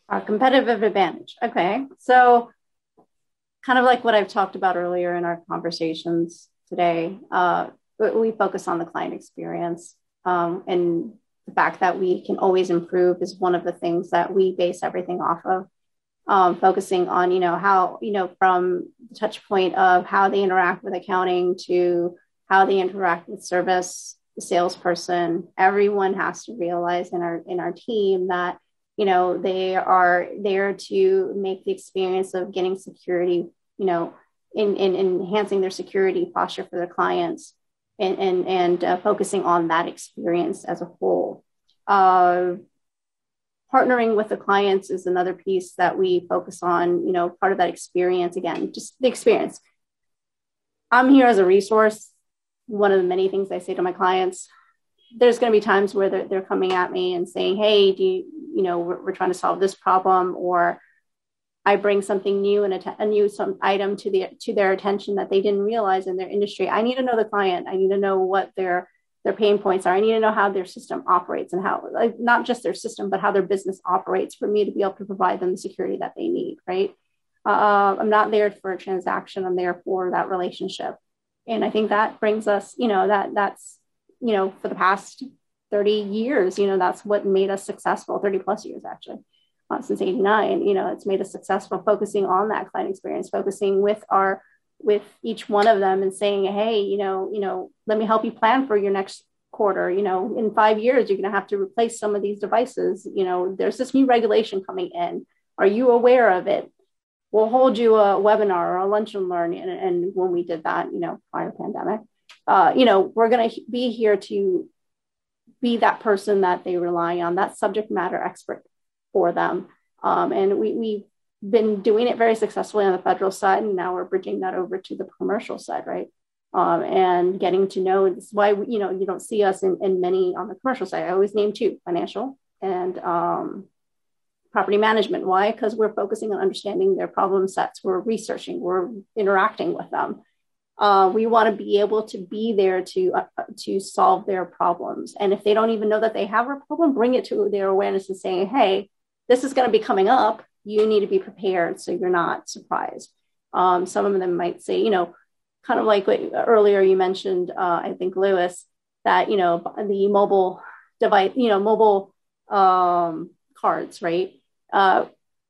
A competitive advantage. Okay. So, kind of like what I've talked about earlier in our conversations today, uh, we focus on the client experience. Um, and the fact that we can always improve is one of the things that we base everything off of. Um, focusing on, you know, how, you know, from the touch point of how they interact with accounting to how they interact with service, the salesperson, everyone has to realize in our in our team that, you know, they are there to make the experience of getting security, you know, in, in, in enhancing their security posture for their clients and and, and uh, focusing on that experience as a whole. Uh, partnering with the clients is another piece that we focus on. You know, part of that experience again, just the experience. I'm here as a resource. One of the many things I say to my clients. There's going to be times where they're, they're coming at me and saying, "Hey, do you, you know, we're, we're trying to solve this problem," or I bring something new and a, a new some item to the to their attention that they didn't realize in their industry. I need to know the client. I need to know what their their pain points are. I need to know how their system operates and how like not just their system, but how their business operates for me to be able to provide them the security that they need. Right. Uh, I'm not there for a transaction. I'm there for that relationship. And I think that brings us, you know, that that's, you know, for the past 30 years, you know, that's what made us successful, 30 plus years actually uh, since 89 you know it's made us successful focusing on that client experience focusing with our with each one of them and saying hey you know you know let me help you plan for your next quarter. You know in five years you're going to have to replace some of these devices. You know there's this new regulation coming in. Are you aware of it? We'll hold you a webinar or a lunch and learn. And, and when we did that you know prior pandemic uh, you know we're going to be here to be that person that they rely on that subject matter expert for them. Um, and we, we've been doing it very successfully on the federal side, and now we're bridging that over to the commercial side, right? Um, and getting to know is why you know you don't see us in, in many on the commercial side. I always name two: financial and um, property management. Why? Because we're focusing on understanding their problem sets. We're researching. We're interacting with them. Uh, we want to be able to be there to uh, to solve their problems. And if they don't even know that they have a problem, bring it to their awareness and saying, "Hey, this is going to be coming up. You need to be prepared so you're not surprised. Um, some of them might say, you know, kind of like what earlier you mentioned, uh, I think Louis, that you know the mobile device, you know, mobile um, cards, right? Uh,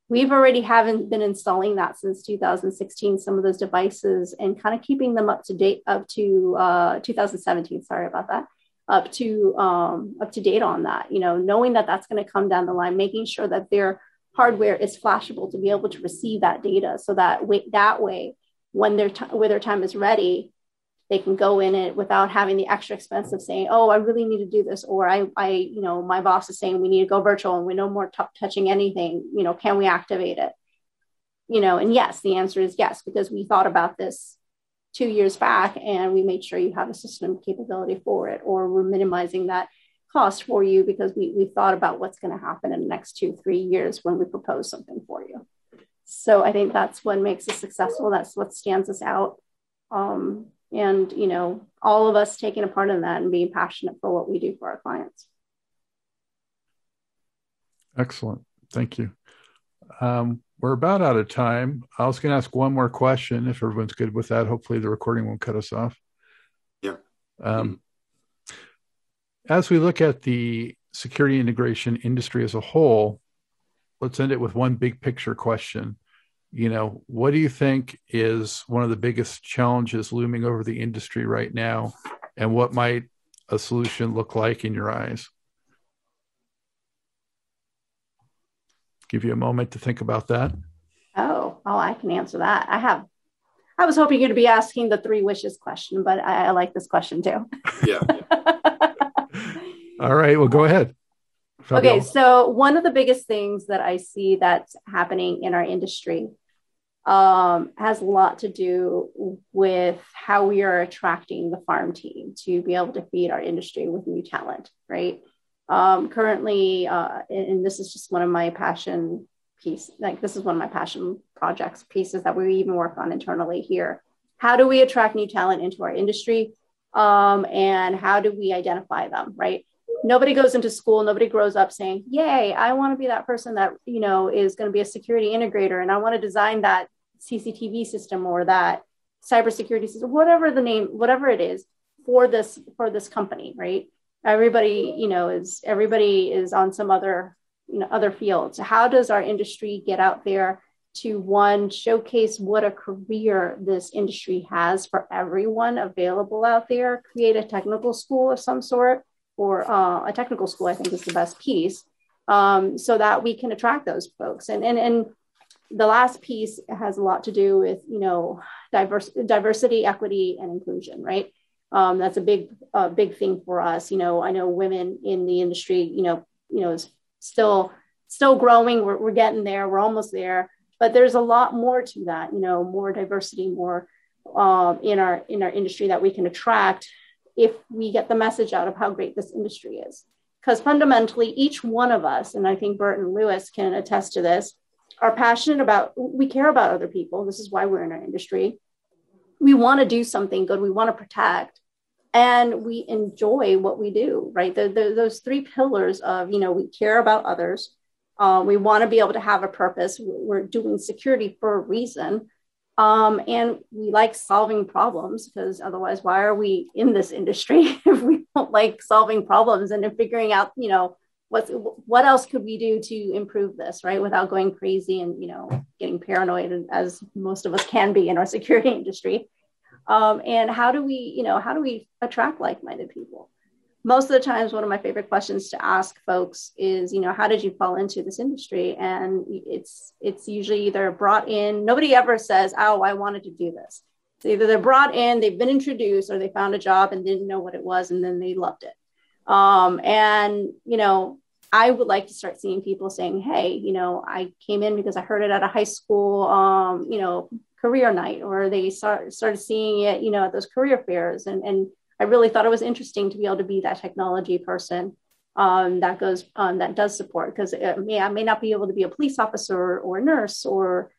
we've already haven't been installing that since 2016 some of those devices and kind of keeping them up to date up to uh, 2017 sorry about that up to um, up to date on that you know knowing that that's going to come down the line making sure that their hardware is flashable to be able to receive that data so that way that way when their t- when their time is ready they can go in it without having the extra expense of saying, "Oh, I really need to do this," or "I, I, you know, my boss is saying we need to go virtual and we're no more t- touching anything. You know, can we activate it?" You know, and yes, the answer is yes because we thought about this two years back and we made sure you have a system capability for it, or we're minimizing that cost for you because we we thought about what's going to happen in the next two three years when we propose something for you. So I think that's what makes us successful. That's what stands us out. Um, and you know all of us taking a part in that and being passionate for what we do for our clients. Excellent. Thank you. Um, we're about out of time. I was going to ask one more question if everyone's good with that. Hopefully the recording won't cut us off. Yeah. Um, as we look at the security integration industry as a whole let's end it with one big picture question you know, what do you think is one of the biggest challenges looming over the industry right now? And what might a solution look like in your eyes? Give you a moment to think about that. Oh, oh, I can answer that. I have. I was hoping you'd be asking the three wishes question, but I, I like this question too. Yeah. All right. Well, go ahead. Fabiola. Okay. So, one of the biggest things that I see that's happening in our industry um, has a lot to do with how we are attracting the farm team to be able to feed our industry with new talent, right? Um, currently, uh, and this is just one of my passion piece, like this is one of my passion projects pieces that we even work on internally here. How do we attract new talent into our industry? Um, and how do we identify them, right? Nobody goes into school nobody grows up saying yay i want to be that person that you know is going to be a security integrator and i want to design that CCTV system or that cybersecurity system, whatever the name, whatever it is for this for this company, right? Everybody, you know, is everybody is on some other, you know, other fields. How does our industry get out there to one showcase what a career this industry has for everyone available out there? Create a technical school of some sort, or uh, a technical school. I think is the best piece, um, so that we can attract those folks. And and and the last piece has a lot to do with you know diverse, diversity equity and inclusion right? Um, that's a big uh, big thing for us. You know i know women in the industry you know you know is still still growing. We're, we're getting there. We're almost there. But there's a lot more to that you know more diversity more um, in our in our industry that we can attract if we get the message out of how great this industry is. Because fundamentally each one of us and i think bert and louis can attest to this are passionate about we care about other people. This is why we're in our industry. We want to do something good. We want to protect. And we enjoy what we do right? The, the, those three pillars of you know we care about others. Uh, we want to be able to have a purpose. We're doing security for a reason um, and we like solving problems because otherwise why are we in this industry if we don't like solving problems and figuring out you know what's what else could we do to improve this right without going crazy and you know getting paranoid as most of us can be in our security industry? Um, and how do we you know how do we attract like-minded people most of the times one of my favorite questions to ask folks is you know how did you fall into this industry? And it's it's usually either brought in nobody ever says oh i wanted to do this. So either they're brought in they've been introduced or they found a job and didn't know what it was and then they loved it. Um, and, you know, I would like to start seeing people saying, hey, you know, I came in because I heard it at a high school, um, you know, career night, or they start, started seeing it, you know, at those career fairs. And, and I really thought it was interesting to be able to be that technology person um, that goes, um, that does support, because may, I may not be able to be a police officer or a nurse or,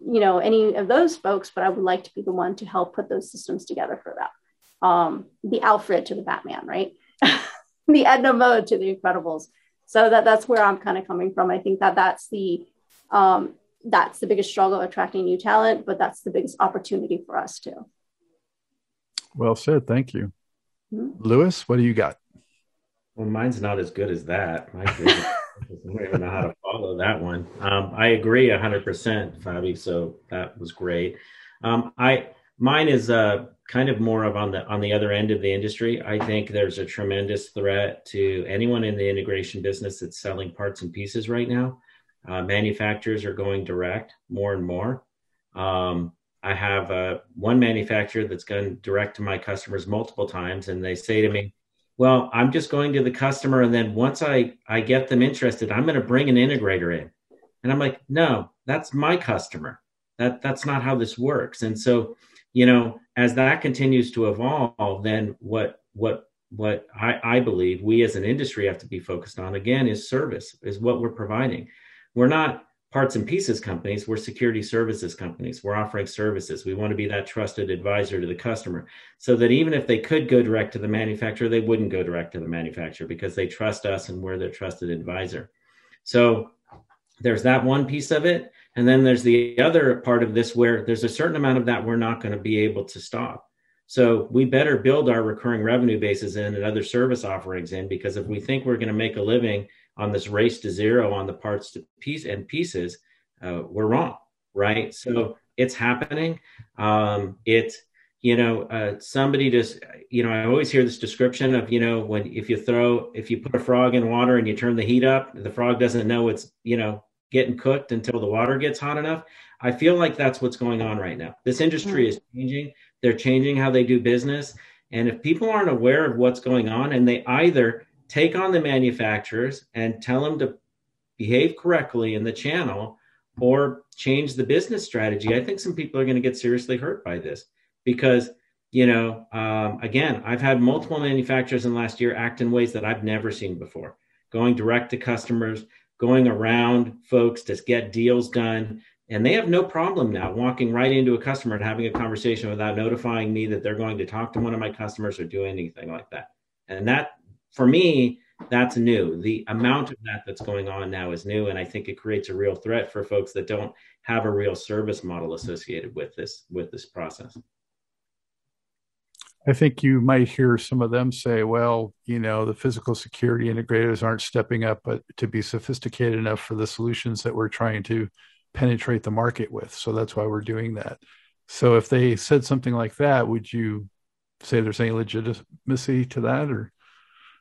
you know, any of those folks, but I would like to be the one to help put those systems together for that. Um, the Alfred to the Batman, right? the Edna mode to the Incredibles. So that that's where I'm kind of coming from. I think that that's the um, that's the biggest struggle attracting new talent, but that's the biggest opportunity for us too. Well said. Thank you. Mm-hmm. Louis, what do you got? Well, mine's not as good as that. I don't even know how to follow that one. Um, I agree 100%, Fabi. So that was great. Um, I mine is uh, kind of more of on the on the other end of the industry. I think there's a tremendous threat to anyone in the integration business that's selling parts and pieces right now. Uh, manufacturers are going direct more and more. Um, I have uh, one manufacturer that's gone direct to my customers multiple times, and they say to me, "Well, I'm just going to the customer, and then once I I get them interested, I'm going to bring an integrator in." And I'm like, "No, that's my customer. That that's not how this works." And so, you know, as that continues to evolve, then what what what I, I believe we as an industry have to be focused on again is service, is what we're providing. We're not parts and pieces companies we're security services companies we're offering services. We want to be that trusted advisor to the customer so that even if they could go direct to the manufacturer they wouldn't go direct to the manufacturer because they trust us and we're their trusted advisor. So there's that one piece of it. And then there's the other part of this where there's a certain amount of that we're not going to be able to stop. So we better build our recurring revenue bases in and other service offerings in because if we think we're going to make a living on this race to zero on the parts to piece and pieces, uh, we're wrong, right? So it's happening. Um, it's you know uh, somebody just you know I always hear this description of you know when if you throw if you put a frog in water and you turn the heat up, the frog doesn't know it's you know getting cooked until the water gets hot enough. I feel like that's what's going on right now. This industry is changing. They're changing how they do business. And if people aren't aware of what's going on and they either take on the manufacturers and tell them to behave correctly in the channel or change the business strategy, I think some people are going to get seriously hurt by this because, you know, um, again, I've had multiple manufacturers in last year act in ways that I've never seen before, going direct to customers, going around folks to get deals done. And they have no problem now walking right into a customer and having a conversation without notifying me that they're going to talk to one of my customers or do anything like that. And that for me, that's new. The amount of that that's going on now is new, and I think it creates a real threat for folks that don't have a real service model associated with this with this process. I think you might hear some of them say, well, you know, the physical security integrators aren't stepping up to be sophisticated enough for the solutions that we're trying to penetrate the market with. So that's why we're doing that. So if they said something like that, would you say there's any legitimacy to that or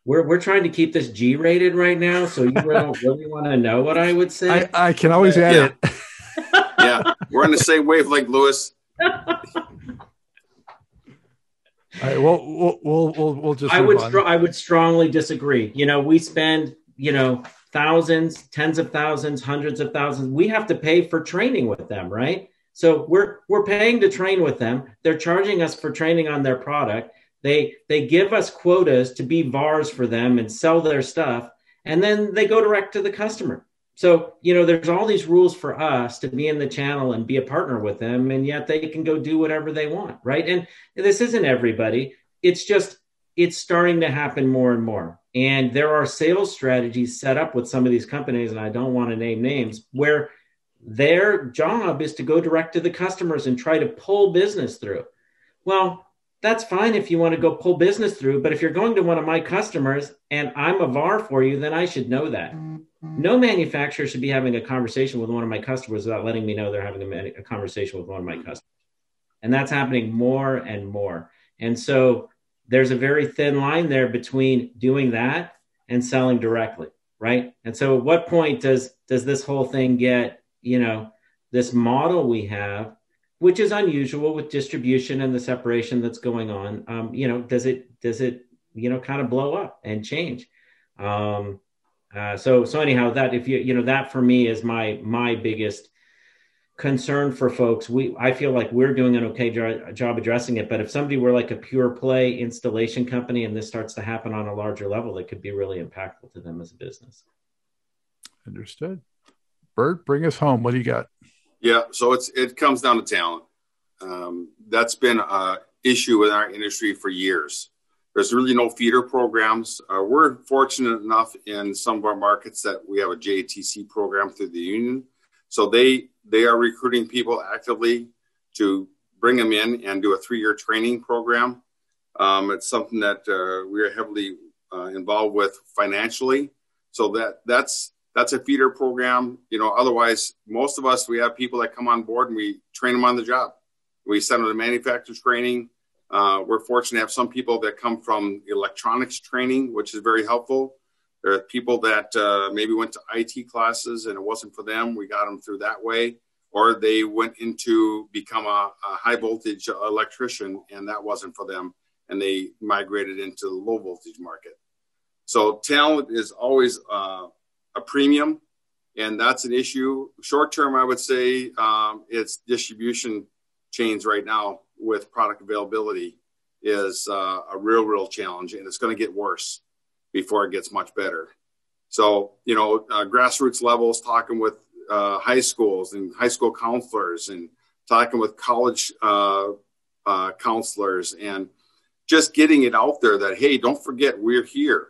we're we're trying to keep this G rated right now, so you don't really want to know what I would say. I, I can always yeah. add yeah. it. yeah, we're on the same wavelength, Louis. All right, well, we'll we'll we'll, we'll just. I would str- I would strongly disagree. You know, we spend you know thousands, tens of thousands, hundreds of thousands. We have to pay for training with them, right? So we're we're paying to train with them. They're charging us for training on their product. They they give us quotas to be VARs for them and sell their stuff, and then they go direct to the customer. So, you know, there's all these rules for us to be in the channel and be a partner with them, and yet they can go do whatever they want, right? And this isn't everybody. It's just it's starting to happen more and more. And there are sales strategies set up with some of these companies, and I don't want to name names, where their job is to go direct to the customers and try to pull business through. Well, that's fine if you want to go hmm. pull business through. But if you're going to one of my customers and I'm a VAR for you, then I should know that. No manufacturer should be having a conversation with one of my customers without letting me know they're having a, a conversation with one of my hmm. customers. And that's happening more and more. And so there's a very thin line there between doing that and selling directly, right? And so at what point does does this whole thing get, you know, this model we have which is unusual with distribution and the separation that's going on. Um, you know, does it does it you know kind of blow up and change? Um, uh, so so anyhow, that if you you know that for me is my my biggest concern for folks. We I feel like we're doing an okay jo- job addressing it, but if somebody were like a pure play installation company and this starts to happen on a larger level, it could be really impactful to them as a business. Understood. Bert, bring us home. What do you got? Yeah, so it's it comes down to talent. Um, that's been an issue in our industry for years. There's really no feeder programs. Uh, we're fortunate enough in some of our markets that we have a JTC program through the union, so they they are recruiting people actively to bring them in and do a three-year training program. Um, it's something that uh, we are heavily uh, involved with financially. So that that's that's a feeder program. You know, otherwise, most of us we have people that come on board and we train them on the job. We send them to manufacturers training. Uh, we're fortunate to have some people that come from electronics training, which is very helpful. There are people that uh, maybe went to IT classes and it wasn't for them. We got them through that way. Or they went into become a, a high voltage electrician and that wasn't for them. And they migrated into the low voltage market. So talent is always uh, a premium, and that's an issue. Short term, I would say um, it's distribution chains right now with product availability is uh, a real, real challenge, and it's going to get worse before it gets much better. So, you know, uh, grassroots levels, talking with uh, high schools and high school counselors, and talking with college uh, uh, counselors, and just getting it out there that hey, don't forget we're here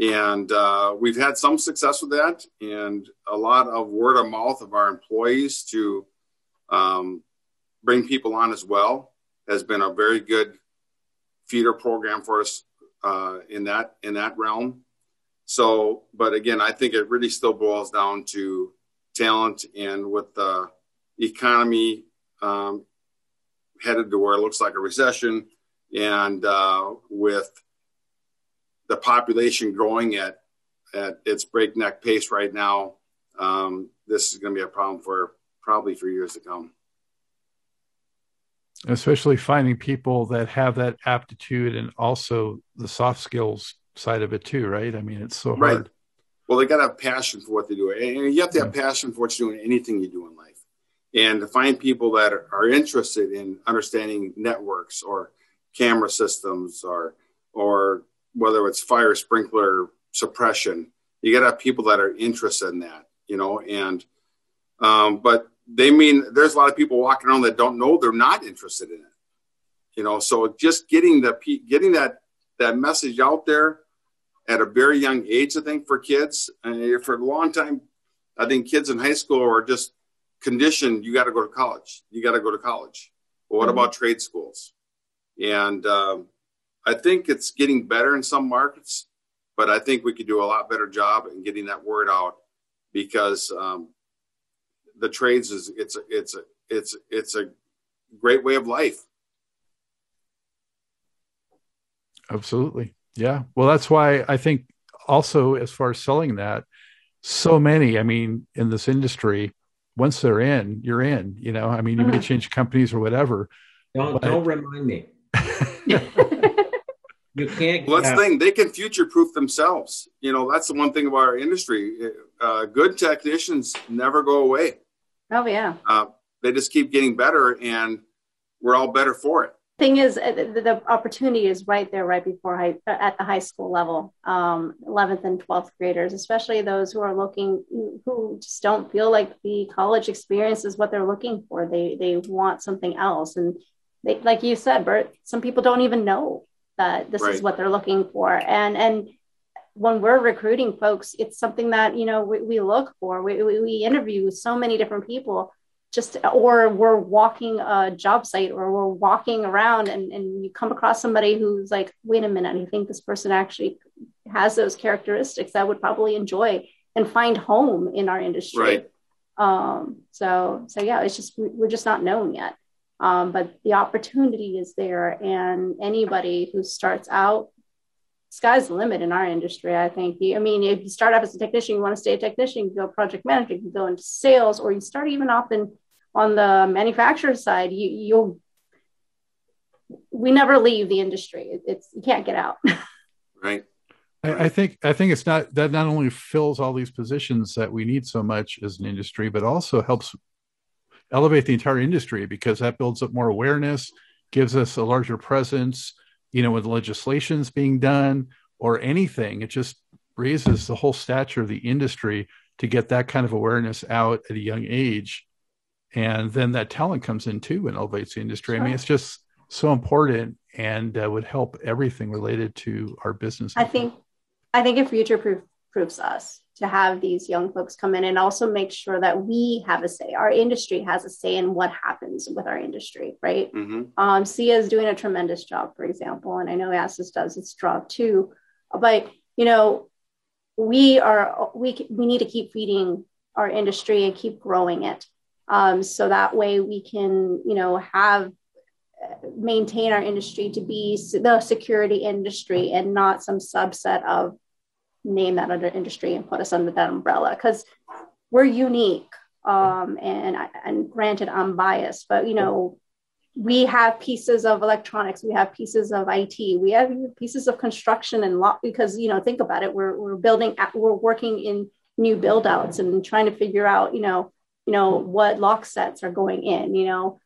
and uh, we've had some success with that, and a lot of word of mouth of our employees to um, bring people on as well has been a very good feeder program for us uh, in that in that realm. So, but again, I think it really still boils down to talent, and with the economy um, headed to where it looks like a recession, and uh, with the population growing at at its breakneck pace right now, um, this is going to be a problem for probably for years to come. Especially finding people that have that aptitude and also the soft skills side of it too, right? I mean, it's so hard. Right. Well, they got to have passion for what they do, and you have to have yeah. passion for what you're doing, anything you do in life, and to find people that are, are interested in understanding networks or camera systems or or whether it's fire sprinkler suppression. You got to have people that are interested in that, you know, and, um, but they mean there's a lot of people walking around that don't know they're not interested in it, you know, so just getting the, getting that, that message out there at a very young age, I think for kids and for a long time, I think kids in high school are just conditioned. You got to go to college. You got to go to college. But what mm-hmm. about trade schools? And, um, I think it's getting better in some markets, but I think we could do a lot better job in getting that word out because um, the trades is it's a, it's a, it's it's a great way of life. Absolutely, yeah. Well, that's why I think also as far as selling that, so many. I mean, in this industry, once they're in, you're in. You know, I mean, you may mm-hmm. change companies or whatever. Don't but... don't remind me. You can't. Well, that's the thing. They can future proof themselves. You know, that's the one thing about our industry. Uh, good technicians never go away. Oh yeah. Uh, they just keep getting better, and we're all better for it. Thing is, uh, the, the opportunity is right there, right before high, uh, at the high school level, um, 11th and 12th graders, especially those who are looking, who just don't feel like the college experience is what they're looking for. They they want something else, and they, like you said, Bert, some people don't even know that this right. is what they're looking for and and when we're recruiting folks it's something that you know we, we look for we, we, we interview so many different people just or we're walking a job site or we're walking around and, and you come across somebody who's like wait a minute i think this person actually has those characteristics that would probably enjoy and find home in our industry right. um, so so yeah it's just we're just not known yet um, but the opportunity is there and anybody who starts out sky's the limit in our industry i think. I mean if you start off as a technician you want to stay a technician you go project manager you go into sales or you start even off in on the manufacturer side you you'll we never leave the industry. It's you can't get out. Right. I, I think I think it's not that not only fills all these positions that we need so much as an industry, but also helps elevate the entire industry because that builds up more awareness, gives us a larger presence, you know, when the legislation's being done or anything. It just raises the whole stature of the industry to get that kind of awareness out at a young age. And then that talent comes in too and elevates the industry. Sure. I mean, it's just so important and uh, would help everything related to our business. I think, I think it future proof proofs us to have these young folks come in and also make sure that we have a say. Our industry has a say in what happens with our industry, right? Mm-hmm. Um, SIA is doing a tremendous job, for example, and I know ASIS does its job too. But you know, we are we we need to keep feeding our industry and keep growing it, um, so that way we can you know have maintain our industry to be the security industry and not some subset of name that under industry and put us under that umbrella because we're unique um, and and granted i'm biased but you know we have pieces of electronics we have pieces of it we have pieces of construction and lot because you know think about it we're, we're building we're working in new build outs and trying to figure out you know you know what lock sets are going in you know.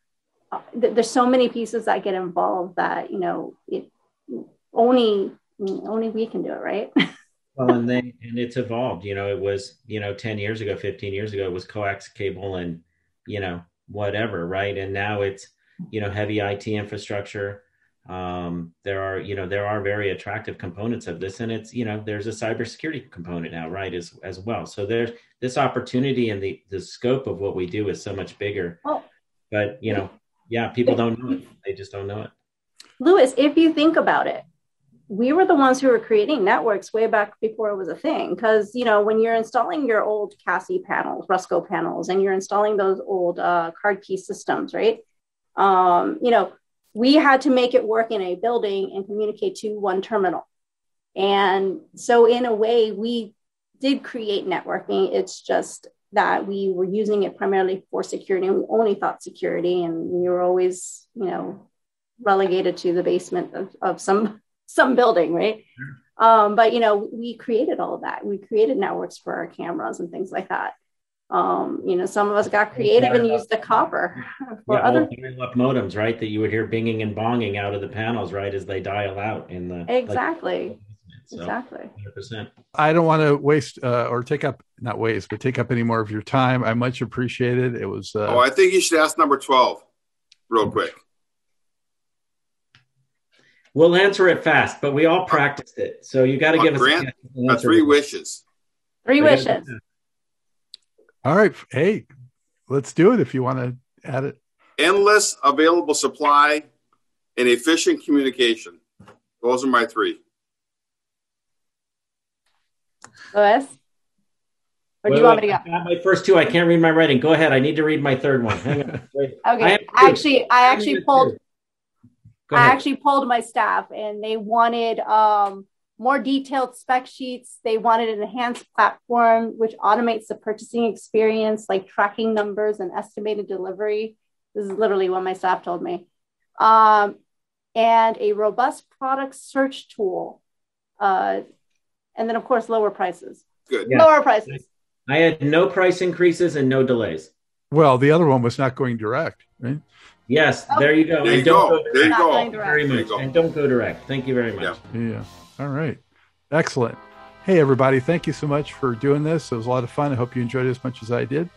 Uh, th- there's so many pieces that get involved that you know it only only we can do it right well and then and it's evolved you know it was you know 10 years ago 15 years ago it was coax cable and you know whatever right? And now it's you know heavy it infrastructure. Um, there are you know there are very attractive components of this and it's you know there's a cybersecurity component now right as as well. So there's this opportunity and the the scope of what we do is so much bigger. Oh. but you know yeah people don't know it. They just don't know it. Louis if you think about it we were the ones who were creating networks way back before it was a thing. Because you know, when you're installing your old CASI panels, Rusco panels, and you're installing those old uh, card key systems, right? Um, you know, we had to make it work in a building and communicate to one terminal. And so, in a way, we did create networking. It's just that we were using it primarily for security, and we only thought security, and we were always, you know, relegated to the basement of, of some some building, right? Um, but you know, we created all of that. We created networks for our cameras and things like that. Um, you know, some of us got creative and used the copper for yeah, other up modems, right? That you would hear binging and bonging out of the panels, right, as they dial out in the exactly. Like, so, exactly. 100%. I don't want to waste uh, or take up not waste, but take up any more of your time. I much appreciate it. It was. Uh, oh, I think you should ask number twelve, real quick. We'll answer it fast, but we all practiced it. So you got to give Grant, us three wishes. Three wishes. All right. Hey, let's do it if you want to add it. Endless available supply and efficient communication. Those are my three. Louis? Or do you want me to go? my first two. I can't read my writing. Go ahead. I need to read my third one. Hang on. okay. I actually, I actually pulled. I actually pulled my staff and they wanted um, more detailed spec sheets. They wanted an enhanced platform which automates the purchasing experience, like tracking numbers and estimated delivery. This is literally what my staff told me. Um, and a robust product search tool. Uh, and then, of course, lower prices. Good. Yeah. Lower prices. I had no price increases and no delays. Well, the other one was not going direct, right? Yes, oh. there you go. There you go. go there you go. Very much. Go. And don't go direct. Thank you very much. Yeah. yeah. All right. Excellent. Hey, everybody. Thank you so much for doing this. It was a lot of fun. I hope you enjoyed it as much as I did.